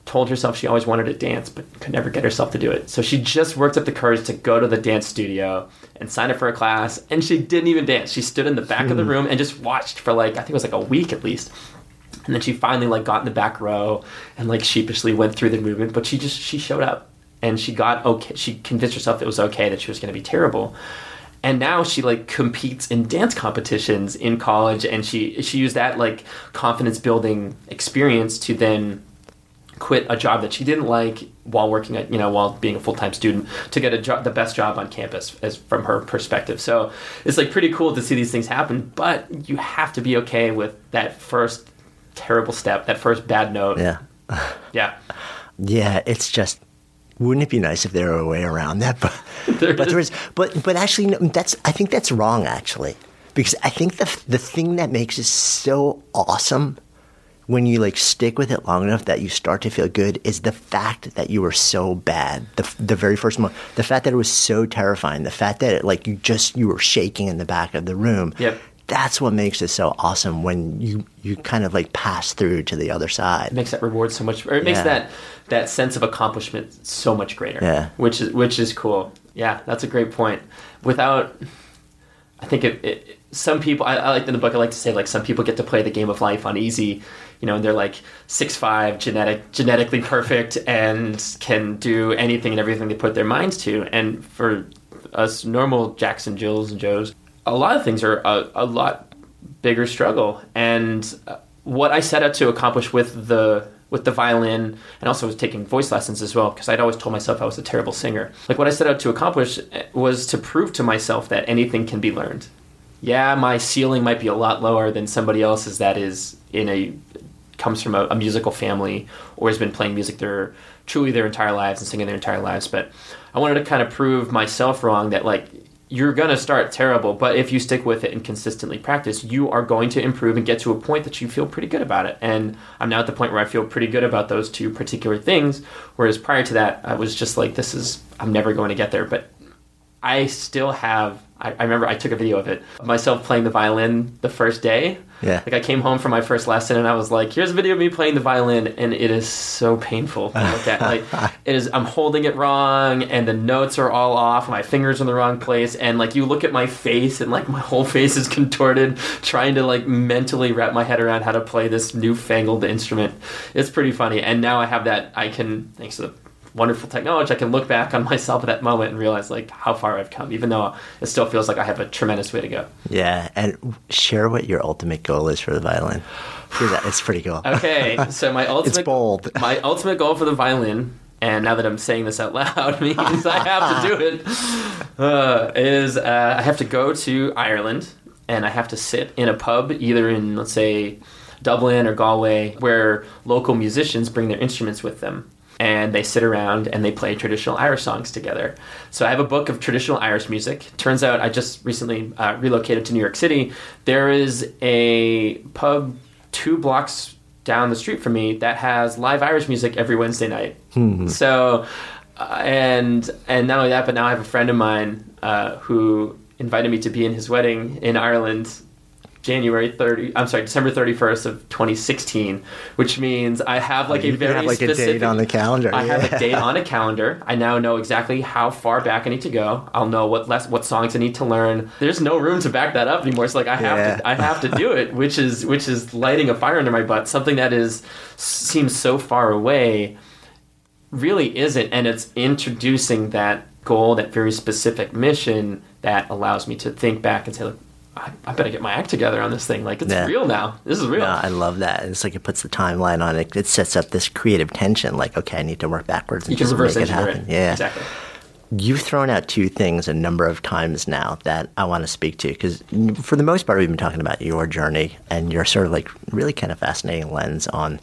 told herself she always wanted to dance but could never get herself to do it. So she just worked up the courage to go to the dance studio and sign up for a class. And she didn't even dance. She stood in the back of the hmm. room and just watched for like, I think it was like a week at least and then she finally like got in the back row and like sheepishly went through the movement but she just she showed up. And she got okay she convinced herself it was okay that she was going to be terrible. And now she like competes in dance competitions in college and she she used that like confidence building experience to then quit a job that she didn't like while working at you know while being a full-time student to get a job the best job on campus as from her perspective. So it's like pretty cool to see these things happen but you have to be okay with that first terrible step, that first bad note. Yeah. [laughs] yeah. Yeah, it's just wouldn't it be nice if there were a way around that? [laughs] But [laughs] there but there is. But but actually, no, that's I think that's wrong actually, because I think the the thing that makes it so awesome when you like stick with it long enough that you start to feel good is the fact that you were so bad the the very first moment. The fact that it was so terrifying. The fact that it, like you just you were shaking in the back of the room. Yep that's what makes it so awesome when you you kind of like pass through to the other side. It makes that reward so much, or it makes yeah. that that sense of accomplishment so much greater. Yeah, which is which is cool. Yeah, that's a great point. Without, I think it, it some people I, I, like in the book. I like to say like some people get to play the game of life on easy. You know, and they're like six five, genetic, genetically perfect, and can do anything and everything they put their minds to. And for us normal Jackson Jills and Joes, a lot of things are a, a lot bigger struggle. And uh, what I set out to accomplish with the with the violin and also was taking voice lessons as well because I'd always told myself I was a terrible singer. Like what I set out to accomplish uh, was to prove to myself that anything can be learned. Yeah, my ceiling might be a lot lower than somebody else's that is in a comes from a, a musical family or has been playing music their truly their entire lives and singing their entire lives. But I wanted to kind of prove myself wrong that like you're going to start terrible, but if you stick with it and consistently practice, you are going to improve and get to a point that you feel pretty good about it. And I'm now at the point where I feel pretty good about those two particular things. Whereas prior to that, I was just like, this is, I'm never going to get there. But I still have I, I remember I took a video of it of myself playing the violin the first day. Yeah. Like I came home from my first lesson and I was like, "Here's a video of me playing the violin," and it is so painful to look at. Like [laughs] it is, I'm holding it wrong, and the notes are all off. My fingers in the wrong place, and like you look at my face, and like my whole face is [laughs] contorted, trying to like mentally wrap my head around how to play this newfangled instrument. It's pretty funny, and now I have that. I can thanks to the wonderful technology, I can look back on [laughs] myself at that moment and realize like how far I've come, even though it still feels like I have a tremendous way to go. Yeah, and share what your ultimate goal is for the violin. It's pretty cool. Okay, [laughs] so my ultimate It's bold. [laughs] my ultimate goal for the violin, and now that I'm saying this out loud means I have to do it. Uh, is uh, I have to go to Ireland and I have to sit in a pub, either in let's say Dublin or Galway, where local musicians bring their instruments with them. And they sit around and they play traditional Irish songs together. So I have a book of traditional Irish music. Turns out I just recently uh, relocated to New York City. There is a pub two blocks down the street from me that has live Irish music every Wednesday night. So, uh, and and not only that, but now I have a friend of mine uh, who invited me to be in his wedding in Ireland, January thirty. I'm sorry, December thirty first of 2016, which means I have like oh, a Oh, You very have like a specific, date on the calendar. I have a date on a [laughs] calendar. I now know exactly how far back I need to go. I'll know what less what songs I need to learn. There's no room to back that up anymore. It's like I have Yeah. to I have to do it, which is which is lighting a fire under my butt. Something that is seems so far away really isn't and it's introducing that goal, that very specific mission that allows me to think back and say like I, I better get my act together on this thing. Like it's Yeah. real now. This is real. No, I love that. It's like it puts the timeline on it. It sets up this creative tension. Like, okay, I need to work backwards and you can just reverse make it happen. it. Yeah, Exactly. You've thrown out two things a number of times now that I want to speak to because for the most part, we've been talking about your journey and your sort of like really kind of fascinating lens on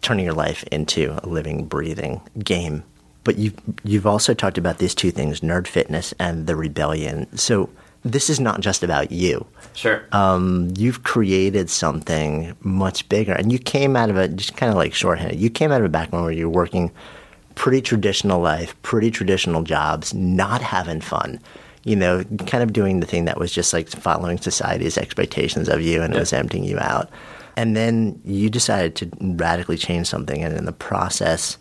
turning your life into a living, breathing game. But you've, you've also talked about these two things nerd fitness and the rebellion. So this is not just about you. Sure. Um, you've created something much bigger. And you came out of it, just kind of like shorthanded, you came out of a background where you're working pretty traditional life, pretty traditional jobs, not having fun. You know, kind of doing the thing that was just like following society's expectations of you and it was emptying you out. And then you decided to radically change something. And in the process,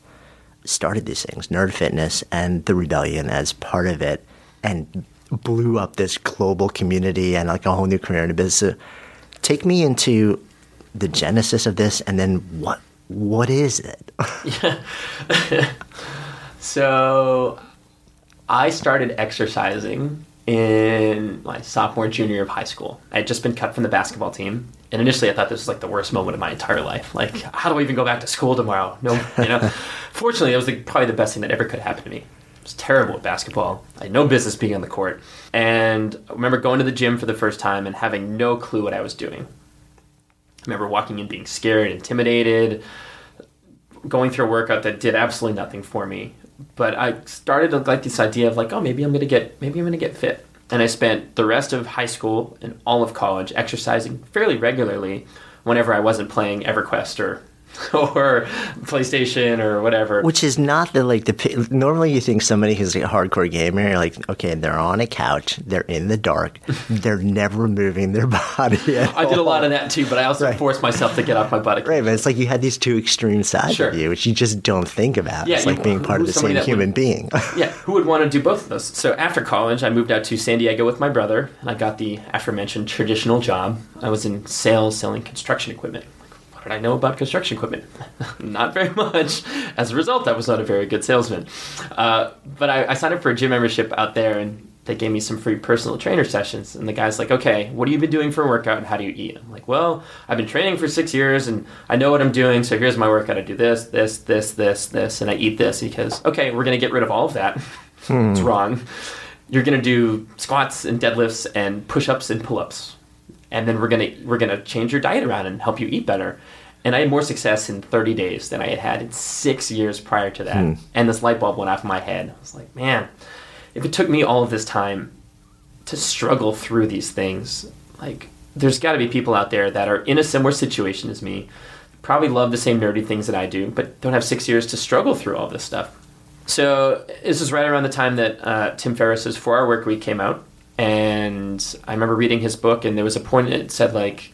started these things, Nerd Fitness and The Rebellion as part of it, and blew up this global community and like a whole new career in the business. So take me into the genesis of this and then what what is it? [laughs] So I started exercising in my sophomore junior year of high school. I had just been cut from the basketball team. And initially I thought this was like the worst moment of my entire life. Like, how do I even go back to school tomorrow? No, you know. [laughs] Fortunately, that was the, probably the best thing that ever could happen to me. Was terrible at basketball. I had no business being on the court. And I remember going to the gym for the first time and having no clue what I was doing. I remember walking in being scared, intimidated, going through a workout that did absolutely nothing for me. But I started to like this idea of like, oh, maybe I'm gonna get maybe I'm gonna get fit. And I spent the rest of high school and all of college exercising fairly regularly whenever I wasn't playing EverQuest or [laughs] or PlayStation or whatever. Which is not the like the normally you think somebody who's a hardcore gamer you're like okay they're on a couch they're in the dark [laughs] they're never moving their [laughs] body I did a lot of that too, but I also Right. forced myself to get off my butt. Right, but it's like you had these two extreme sides Sure. of you, which you just don't think about. Yeah, it's like being part of the same human would- being. yeah, who would want to do both of those? So after college, I moved out to San Diego with my brother, and I got the aforementioned traditional job. I was in sales, selling construction equipment. What did I know about construction equipment? [laughs] not very much. As a result, I was not a very good salesman. Uh, but I, I signed up for a gym membership out there, and they gave me some free personal trainer sessions. And the guy's like, "Okay, what have you been doing for a workout, and how do you eat?" I'm like, "Well, I've been training for six years, and I know what I'm doing. So here's my workout. I do this, this, this, this, this, and I eat this because okay, we're gonna get rid of all of that. it's wrong. You're gonna do squats and deadlifts and push-ups and pull-ups, and then we're gonna we're gonna change your diet around and help you eat better." And I had more success in 30 days than I had had in six years prior to that. And this light bulb went off in my head. I was like, man, if it took me all of this time to struggle through these things, like there's got to be people out there that are in a similar situation as me, probably love the same nerdy things that I do, but don't have six years to struggle through all this stuff. So this is right around the time that uh, Tim Ferriss's Four Hour Work Week came out, And I remember reading his book, and there was a point that said like,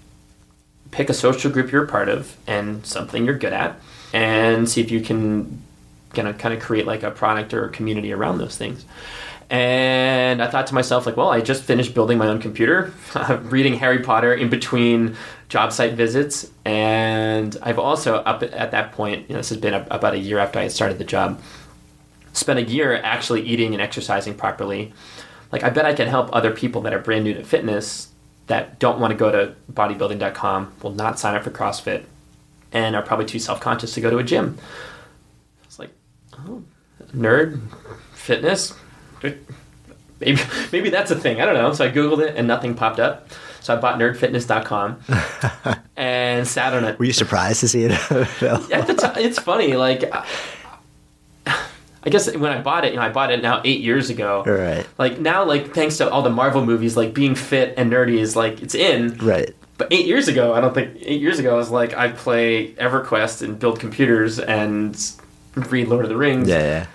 pick a social group you're a part of and something you're good at, and see if you can kind of kind of create like a product or a community around those things. And I thought to myself, like, well, I just finished building my own computer, [laughs] reading Harry Potter in between job site visits, and I've also up at that point, you know, this has been a, about a year after I had started the job, spent a year actually eating and exercising properly. Like, I bet I can help other people that are brand new to fitness that don't want to go to bodybuilding.com, will not sign up for CrossFit, and are probably too self conscious to go to a gym. It's like, oh, nerd, fitness, maybe maybe that's a thing. I don't know. So I googled it and nothing popped up. So I bought nerdfitness.com [laughs] and sat on it. Were you surprised to see it? At the time, it's funny. Like, I guess when I bought it, you know, I bought it now eight years ago. Right. Like now, like thanks to all the Marvel movies, like being fit and nerdy is like it's in. Right. But eight years ago, I don't think eight years ago I was like I play EverQuest and build computers and read Lord of the Rings. Yeah. yeah.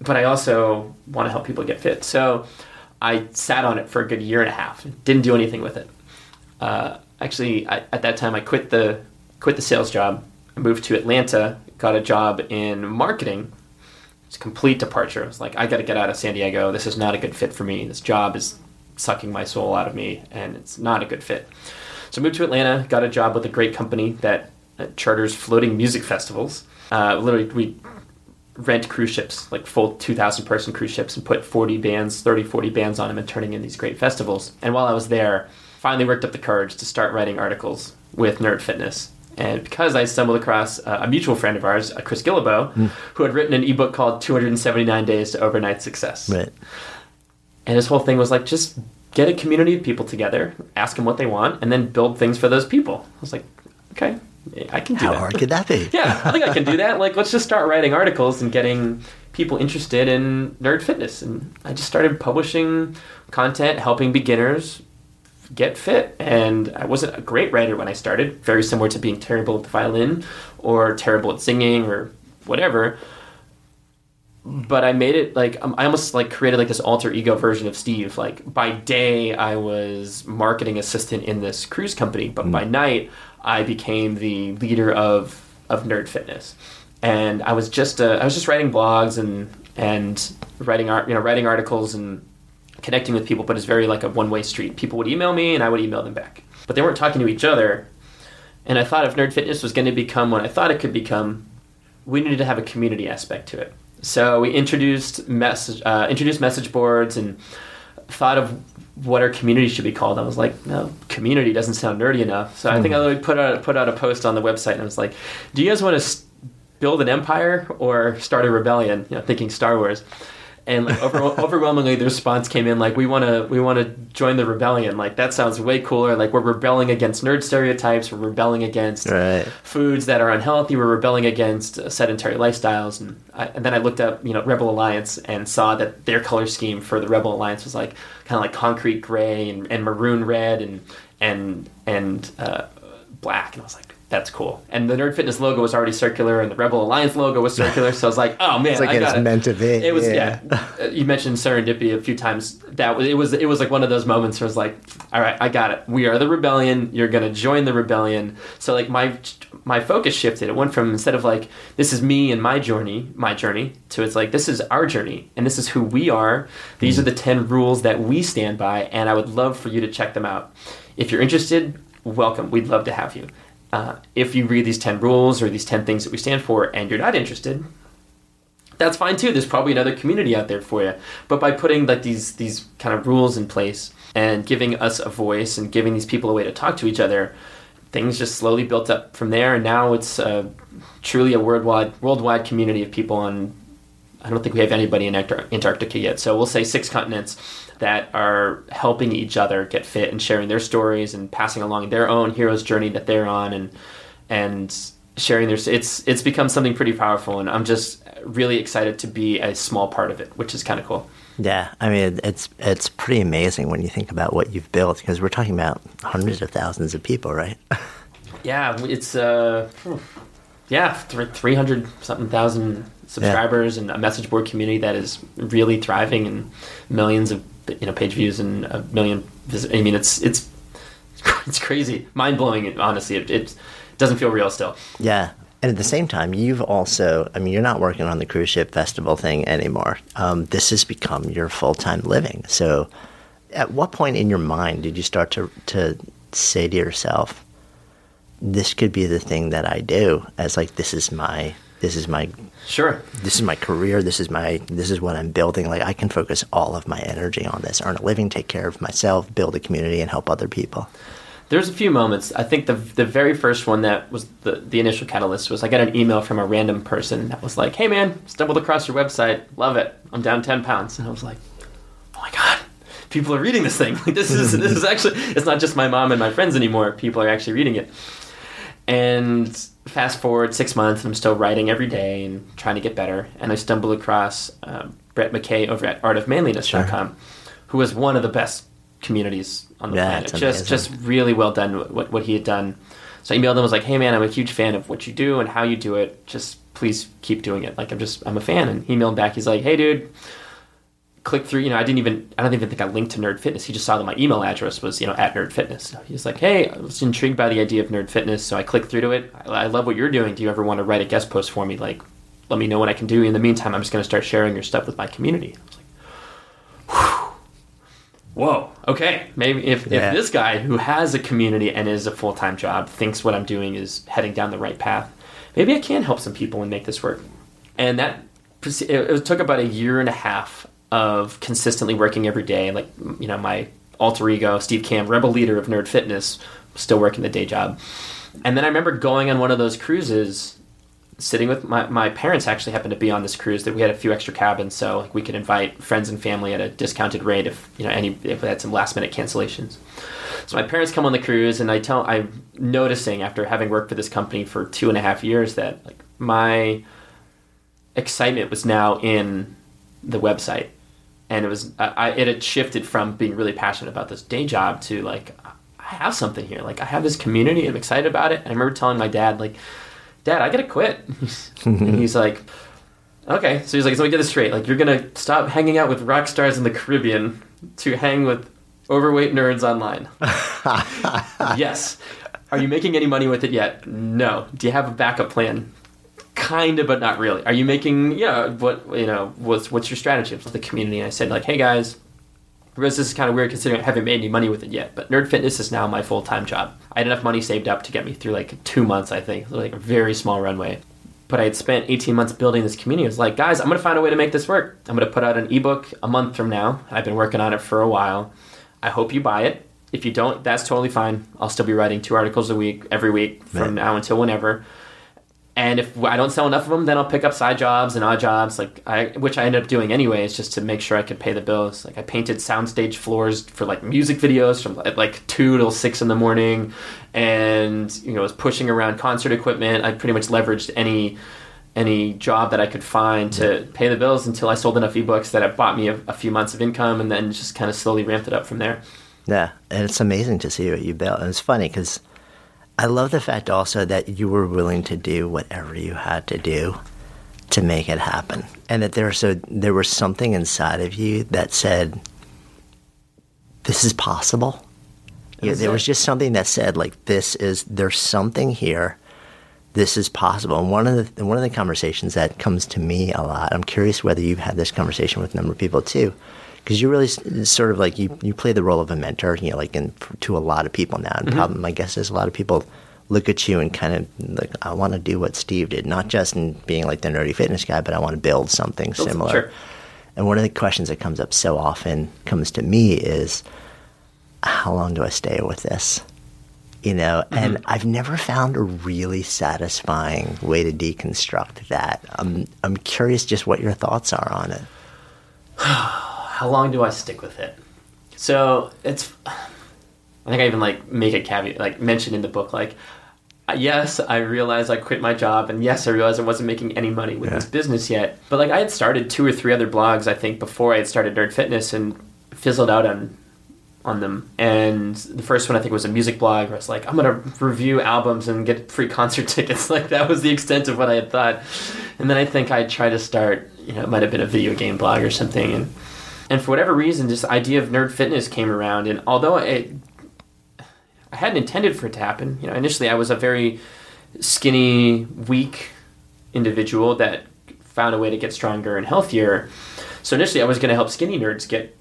But I also want to help people get fit. So I sat on it for a good year and a half. Didn't do anything with it. Uh, actually, I, at that time, I quit the quit the sales job. I moved to Atlanta. Got a job in marketing. It's complete departure. I was like, I got to get out of San Diego. This is not a good fit for me. This job is sucking my soul out of me, and it's not a good fit. So I moved to Atlanta. Got a job with a great company that, that charters floating music festivals. Uh, literally, we rent cruise ships, like full 2,000 person cruise ships, and put 40 bands, 30, 40 bands on them and turning in these great festivals. And while I was there, finally worked up the courage to start writing articles with Nerd Fitness. And because I stumbled across uh, a mutual friend of ours, uh, Chris Guillebeau, mm. who had written an ebook called 279 Days to Overnight Success. Right. And his whole thing was like, just get a community of people together, ask them what they want, and then build things for those people. I was like, okay, I can do How that. hard could that be? [laughs] yeah, I think I can do that. Like, let's just start writing articles and getting people interested in nerd fitness. And I just started publishing content, helping beginners get fit. And I wasn't a great writer when I started, very similar to being terrible at the violin or terrible at singing or whatever. But I made it like um, I almost like created like this alter ego version of Steve. Like by day, I was marketing assistant in this cruise company, but mm. by night, I became the leader of of Nerd Fitness, and I was just uh, I was just writing blogs and and writing art you know writing articles and connecting with people, but it's very like a one way street. People would email me and I would email them back, but they weren't talking to each other. And I thought if Nerd Fitness was going to become what I thought it could become, we needed to have a community aspect to it. So we introduced message uh, introduced message boards and thought of what our community should be called. I was like, no, community doesn't sound nerdy enough. So I think I put out put out a post on the website and I was like, do you guys want to build an empire or start a rebellion? You know, thinking Star Wars and like over, [laughs] overwhelmingly the response came in like we want to we want to join the rebellion. Like that sounds way cooler. Like we're rebelling against nerd stereotypes. We're rebelling against right. foods that are unhealthy. We're rebelling against uh, sedentary lifestyles. And, I, and then i looked up you know rebel alliance and saw that their color scheme for the rebel alliance was like kind of like concrete gray and, and maroon red and and and uh, black. And i was like that's cool. And the Nerd Fitness logo was already circular, and the Rebel Alliance logo was circular. So I was like, oh man, it's like I it's it. Was meant to be. It was yeah. yeah. [laughs] Uh, you mentioned serendipity a few times. That was it was it was like one of those moments where I was like, all right, I got it. We are the rebellion. You're gonna join the rebellion. So like my my focus shifted. It went from instead of like this is me and my journey, my journey, to it's like this is our journey and this is who we are. These mm. are the ten rules that we stand by, and I would love for you to check them out. If you're interested, welcome. We'd love to have you. Uh, if you read these 10 rules or these 10 things that we stand for and you're not interested, that's fine too. There's probably another community out there for you. But by putting like these these kind of rules in place and giving us a voice and giving these people a way to talk to each other, things just slowly built up from there. And now it's uh, truly a worldwide worldwide community of people on. I don't think we have anybody in Antarctica yet. So we'll say six continents that are helping each other get fit and sharing their stories and passing along their own hero's journey that they're on and and sharing their it's it's become something pretty powerful and I'm just really excited to be a small part of it which is kind of cool. Yeah, I mean it's it's pretty amazing when you think about what you've built because we're talking about hundreds of thousands of people, right? [laughs] yeah, it's uh yeah, 300 something thousand subscribers yeah. and a message board community that is really thriving and millions of you know page views and a million. Vis- I mean, it's it's [laughs] it's crazy, mind blowing. Honestly, it, it doesn't feel real still. Yeah. And at the same time, you've also, I mean, you're not working on the cruise ship festival thing anymore. Um, this has become your full time living. So, at what point in your mind did you start to, to say to yourself, this could be the thing that I do as like, this is my, this is my, Sure. this is my career. This is my, this is what I'm building. Like, I can focus all of my energy on this, earn a living, take care of myself, build a community, and help other people. There's a few moments. I think the the very first one that was the, the initial catalyst was I got an email from a random person that was like, "Hey man, stumbled across your website, love it. I'm down ten pounds," and I was like, "Oh my god, people are reading this thing. [laughs] Like this is this is actually it's not just my mom and my friends anymore. People are actually reading it." And fast forward six months, and I'm still writing every day and trying to get better. And I stumbled across um, Brett McKay over at artofmanliness.com, who was one of the best communities on the Yeah, planet. Just just really well done what, what he had done. So I emailed him and was like, "Hey man, I'm a huge fan of what you do and how you do it. Just please keep doing it. Like I'm just I'm a fan." And he emailed back. He's like, "Hey dude, click through. You know, I didn't even I don't even think I linked to Nerd Fitness. He just saw that my email address was you know at Nerd Fitness. So he's like, "Hey, I was intrigued by the idea of Nerd Fitness, so I clicked through to it. I, I love what you're doing. Do you ever want to write a guest post for me? Like, let me know what I can do. In the meantime, I'm just going to start sharing your stuff with my community." I was like, "Whew." Whoa. Okay. Maybe if, Yeah. if this guy who has a community and is a full time job thinks what I'm doing is heading down the right path, maybe I can help some people and make this work. And that it took about a year and a half of consistently working every day. Like you know, my alter ego, Steve Kamb, rebel leader of Nerd Fitness, still working the day job. And then I remember going on one of those cruises sitting with my, my parents actually happened to be on this cruise that we had a few extra cabins so we could invite friends and family at a discounted rate if you know any if we had some last minute cancellations so my parents come on the cruise and i tell i'm noticing after having worked for this company for two and a half years that like my excitement was now in the website and it was I, I- it had shifted from being really passionate about this day job to like i have something here. Like i have this community i'm excited about it. And i remember telling my dad like dad i gotta quit. [laughs] And he's like okay. So he's like so let me get this straight. Like you're gonna stop hanging out with rock stars in the caribbean to hang with overweight nerds online. [laughs] Yes. Are you making any money with it yet? No. Do you have a backup plan kind of but not really are you making yeah what you know what's what's your strategy for the community and i said like hey guys this is kind of weird considering I haven't made any money with it yet, but Nerd Fitness is now my full time job. I had enough money saved up to get me through like two months, I think, like a very small runway. But I had spent 18 months building this community. I was like, guys, I'm going to find a way to make this work. I'm going to put out an ebook a month from now. I've been working on it for a while. I hope you buy it. If you don't, that's totally fine. I'll still be writing two articles a week, every week from Right. now until whenever. And if I don't sell enough of them, then I'll pick up side jobs and odd jobs, like I, which I ended up doing anyways, just to make sure I could pay the bills. Like I painted soundstage floors for like music videos from at like two till six in the morning, and you know was pushing around concert equipment. I pretty much leveraged any any job that I could find to pay the bills until I sold enough ebooks that it bought me a, a few months of income, and then just kind of slowly ramped it up from there. Yeah, and it's amazing to see what you built. And it's funny because I love the fact also that you were willing to do whatever you had to do to make it happen, and that there so there was something inside of you that said, "This is possible." Yeah, there was just something that said, like, "This is there's something here." This is possible, and one of the one of the conversations that comes to me a lot. I'm curious whether you've had this conversation with a number of people too, because you really sort of like you you play the role of a mentor, you know, like in, to a lot of people now. And mm-hmm. probably my guess is a lot of people look at you and kind of like, I want to do what Steve did, not just in being like the nerdy fitness guy, but I want to build something Build some- similar. sure. And one of the questions that comes up so often comes to me is, how long do I stay with this? You know, mm-hmm. and I've never found a really satisfying way to deconstruct that. I'm I'm curious just what your thoughts are on it. [sighs] [sighs] how long do I stick with it? So it's, I think I even like make a caveat, like mention in the book, like, uh, yes, I realized I quit my job, and yes, I realized I wasn't making any money with this business yet. But like, I had started two or three other blogs, I think, before I had started Nerd Fitness, and fizzled out on on them. And the first one I think was a music blog where I was like, I'm gonna review albums and get free concert [laughs] tickets. Like that was the extent of what I had thought. And then I think I tried to start, you know, it might have been a video game blog or something, and and for whatever reason, this idea of nerd fitness came around. And although it, I hadn't intended for it to happen, you know, initially I was a very skinny, weak individual that found a way to get stronger and healthier. So initially, I was going to help skinny nerds get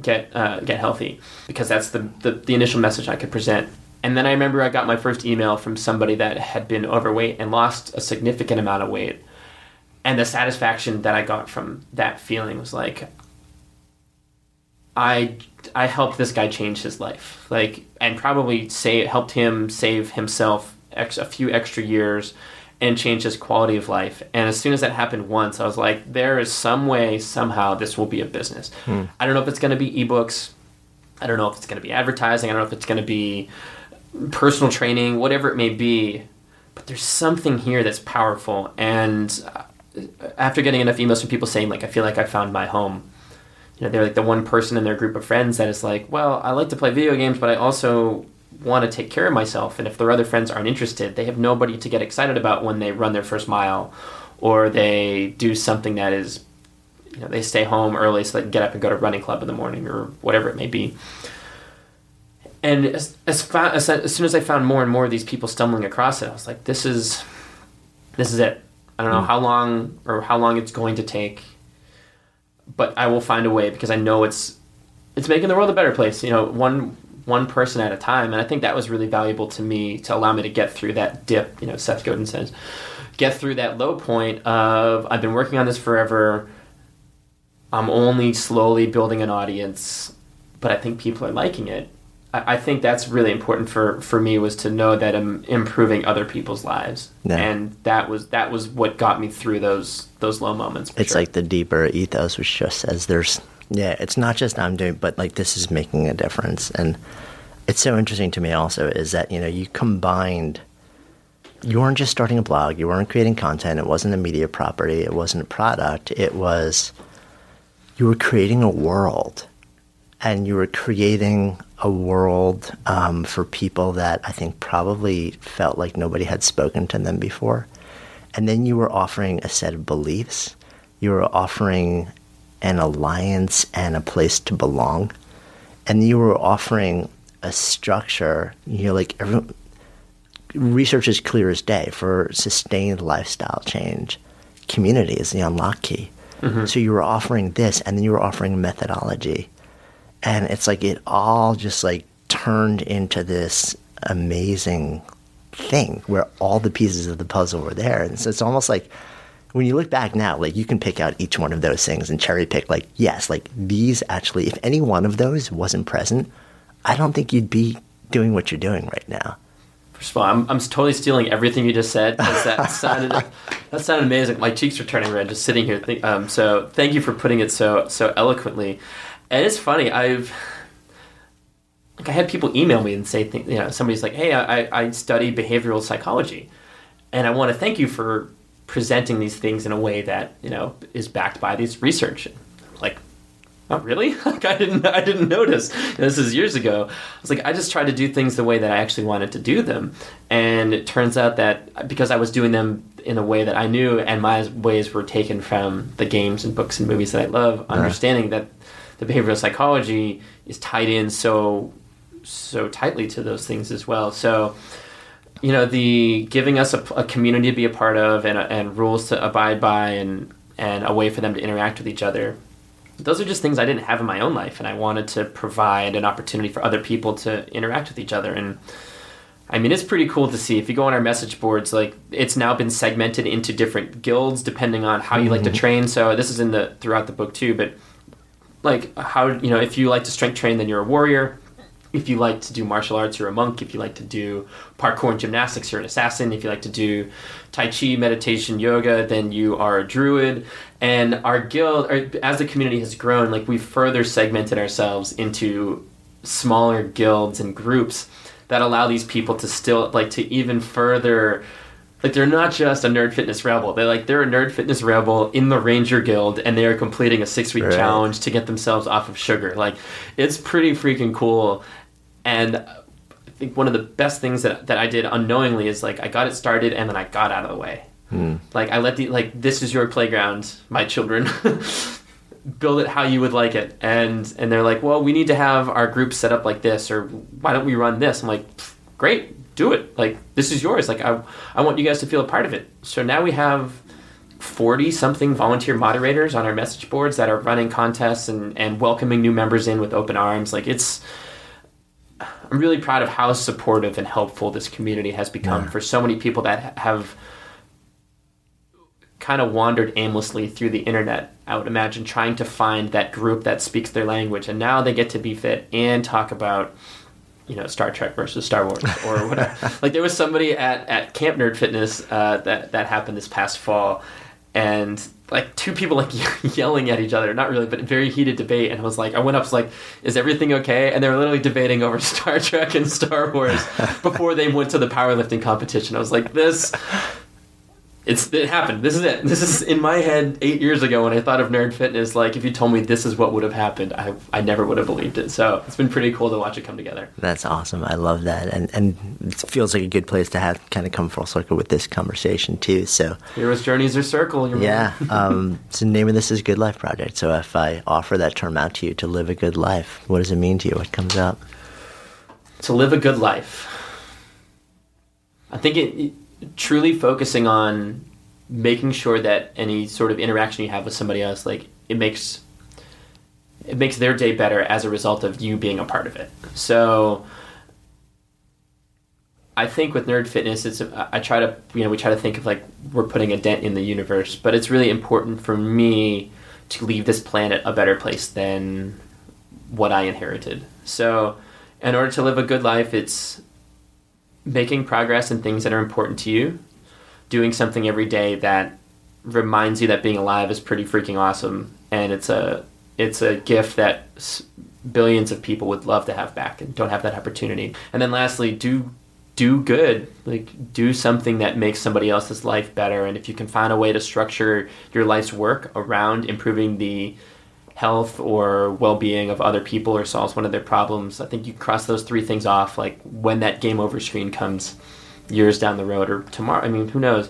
get uh, get healthy because that's the, the the initial message I could present. And then I remember I got my first email from somebody that had been overweight and lost a significant amount of weight. And the satisfaction that I got from that feeling was like, I I helped this guy change his life, like, and probably say helped him save himself ex, a few extra years and change his quality of life. And as soon as that happened once, I was like, there is some way, somehow, this will be a business. Hmm. I don't know if it's going to be ebooks. I don't know if it's going to be advertising. I don't know if it's going to be personal training, whatever it may be. But there's something here that's powerful. And uh, after getting enough emails from people saying, like, I feel like I found my home, you know, they're like the one person in their group of friends that is like, well, I like to play video games, but I also want to take care of myself. And if their other friends aren't interested, they have nobody to get excited about when they run their first mile or they do something that is, you know, they stay home early so they can get up and go to running club in the morning or whatever it may be. And as, as, as, as soon as I found more and more of these people stumbling across it, I was like, this is, this is it. I don't know mm. how long or how long it's going to take, but I will find a way because I know it's it's making the world a better place. You know, one one person at a time. And I think that was really valuable to me to allow me to get through that dip, you know, Seth Godin says, get through that low point of I've been working on this forever. I'm only slowly building an audience, but I think people are liking it. I, I think that's really important for, for me was to know that I'm improving other people's lives, yeah. and that was that was what got me through those those low moments. It's sure. like the deeper ethos, which just says there's yeah, it's not just I'm doing, but like this is making a difference. And it's so interesting to me also is that, you know, you combined, you weren't just starting a blog, you weren't creating content, it wasn't a media property, it wasn't a product, it was, you were creating a world. And you were creating a world um, for people that I think probably felt like nobody had spoken to them before. And then you were offering a set of beliefs. You were offering an alliance and a place to belong. And you were offering a structure, you know, like every, research is clear as day for sustained lifestyle change. Community is the unlock key. Mm-hmm. So you were offering this and then you were offering methodology. And it's like it all just like turned into this amazing thing where all the pieces of the puzzle were there. And so it's almost like when you look back now, like you can pick out each one of those things and cherry pick, like, yes, like these actually, if any one of those wasn't present, I don't think you'd be doing what you're doing right now. First of all, I'm, I'm totally stealing everything you just said that sounded that sounded amazing. My cheeks are turning red just sitting here. Um, so thank you for putting it so so eloquently. And it's funny. I've like I had people email me and say, you know, somebody's like, "Hey, I, I study behavioral psychology, and I want to thank you for presenting these things in a way that you know is backed by these research. Like, oh really? [laughs] like I didn't I didn't notice. This is years ago. I was like, I just tried to do things the way that I actually wanted to do them, and it turns out that because I was doing them in a way that I knew, and my ways were taken from the games and books and movies that I love, uh-huh. understanding that the behavioral psychology is tied in so so tightly to those things as well. So you know the giving us a, a community to be a part of and, and rules to abide by and and a way for them to interact with each other those are just things i didn't have in my own life and i wanted to provide an opportunity for other people to interact with each other and i mean it's pretty cool to see if you go on our message boards like it's now been segmented into different guilds depending on how you mm-hmm. like to mm-hmm. train so this is in the throughout the book too but like how you know if you like to strength train then you're a warrior if you like to do martial arts, you're a monk. If you like to do parkour and gymnastics, you're an assassin. If you like to do tai chi, meditation, yoga, then you are a druid. And our guild, as the community has grown, like we've further segmented ourselves into smaller guilds and groups that allow these people to still like to even further like they're not just a nerd fitness rebel they're like they're a nerd fitness rebel in the ranger guild and they are completing a six week right. challenge to get themselves off of sugar like it's pretty freaking cool and I think one of the best things that, that I did unknowingly is like I got it started and then I got out of the way. Mm. Like I let the like this is your playground, my children. [laughs] build it how you would like it and and they're like well we need to have our group set up like this or why don't we run this i'm like great do it like this is yours like i i want you guys to feel a part of it so now we have 40 something volunteer moderators on our message boards that are running contests and and welcoming new members in with open arms like it's I'm really proud of how supportive and helpful this community has become yeah. for so many people that have kind of wandered aimlessly through the internet. I would imagine trying to find that group that speaks their language, and now they get to be fit and talk about, you know, Star Trek versus Star Wars or whatever. [laughs] like there was somebody at, at Camp Nerd Fitness uh, that that happened this past fall, and like two people like [laughs] yelling at each other, not really, but very heated debate. And I was like, I went up, was like, is everything okay? And they were literally debating over [laughs] Star Trek and Star Wars before they went to the powerlifting competition. I was like, this it's it happened. This is it. This is in my head eight years ago when I thought of nerd fitness. Like if you told me this is what would have happened, I I never would have believed it. So it's been pretty cool to watch it come together. That's awesome. I love that, and and it feels like a good place to have kind of come full circle with this conversation too. So heroes' journeys are circle. yeah. um, [laughs] so the name of this is Good Life Project. So if I offer that term out to you to live a good life, what does it mean to you? What comes up? To live a good life. I think it, it truly focusing on making sure that any sort of interaction you have with somebody else, like it makes it makes their day better as a result of you being a part of it. So I think with nerd fitness, it's I try to you know we try to think of like we're putting a dent in the universe, but it's really important for me to leave this planet a better place than what I inherited. So in order to live a good life, it's making progress in things that are important to you, doing something every day that reminds you that being alive is pretty freaking awesome, and it's a it's a gift that billions of people would love to have back and don't have that opportunity. And then lastly, do do good like do something that makes somebody else's life better and if you can find a way to structure your life's work around improving the health or well-being of other people or solves one of their problems i think you cross those three things off like when that game over screen comes years down the road or tomorrow i mean who knows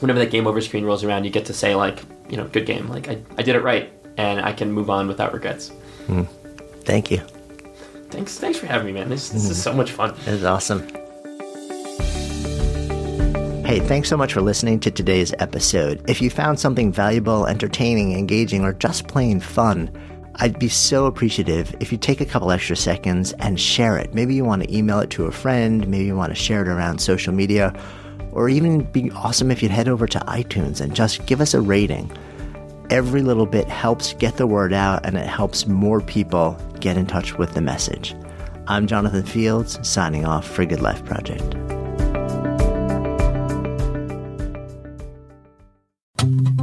whenever that game over screen rolls around you get to say like you know good game like i, I did it right and i can move on without regrets mm. thank you thanks thanks for having me man this, this mm. is hmm. so much fun it is awesome Hey, thanks so much for listening to today's episode. If you found something valuable, entertaining, engaging, or just plain fun, I'd be so appreciative if you take a couple extra seconds and share it. Maybe you want to email it to a friend, maybe you want to share it around social media, or even be awesome if you'd head over to iTunes and just give us a rating. Every little bit helps get the word out and it helps more people get in touch with the message. I'm Jonathan Fields, signing off for Good Life Project.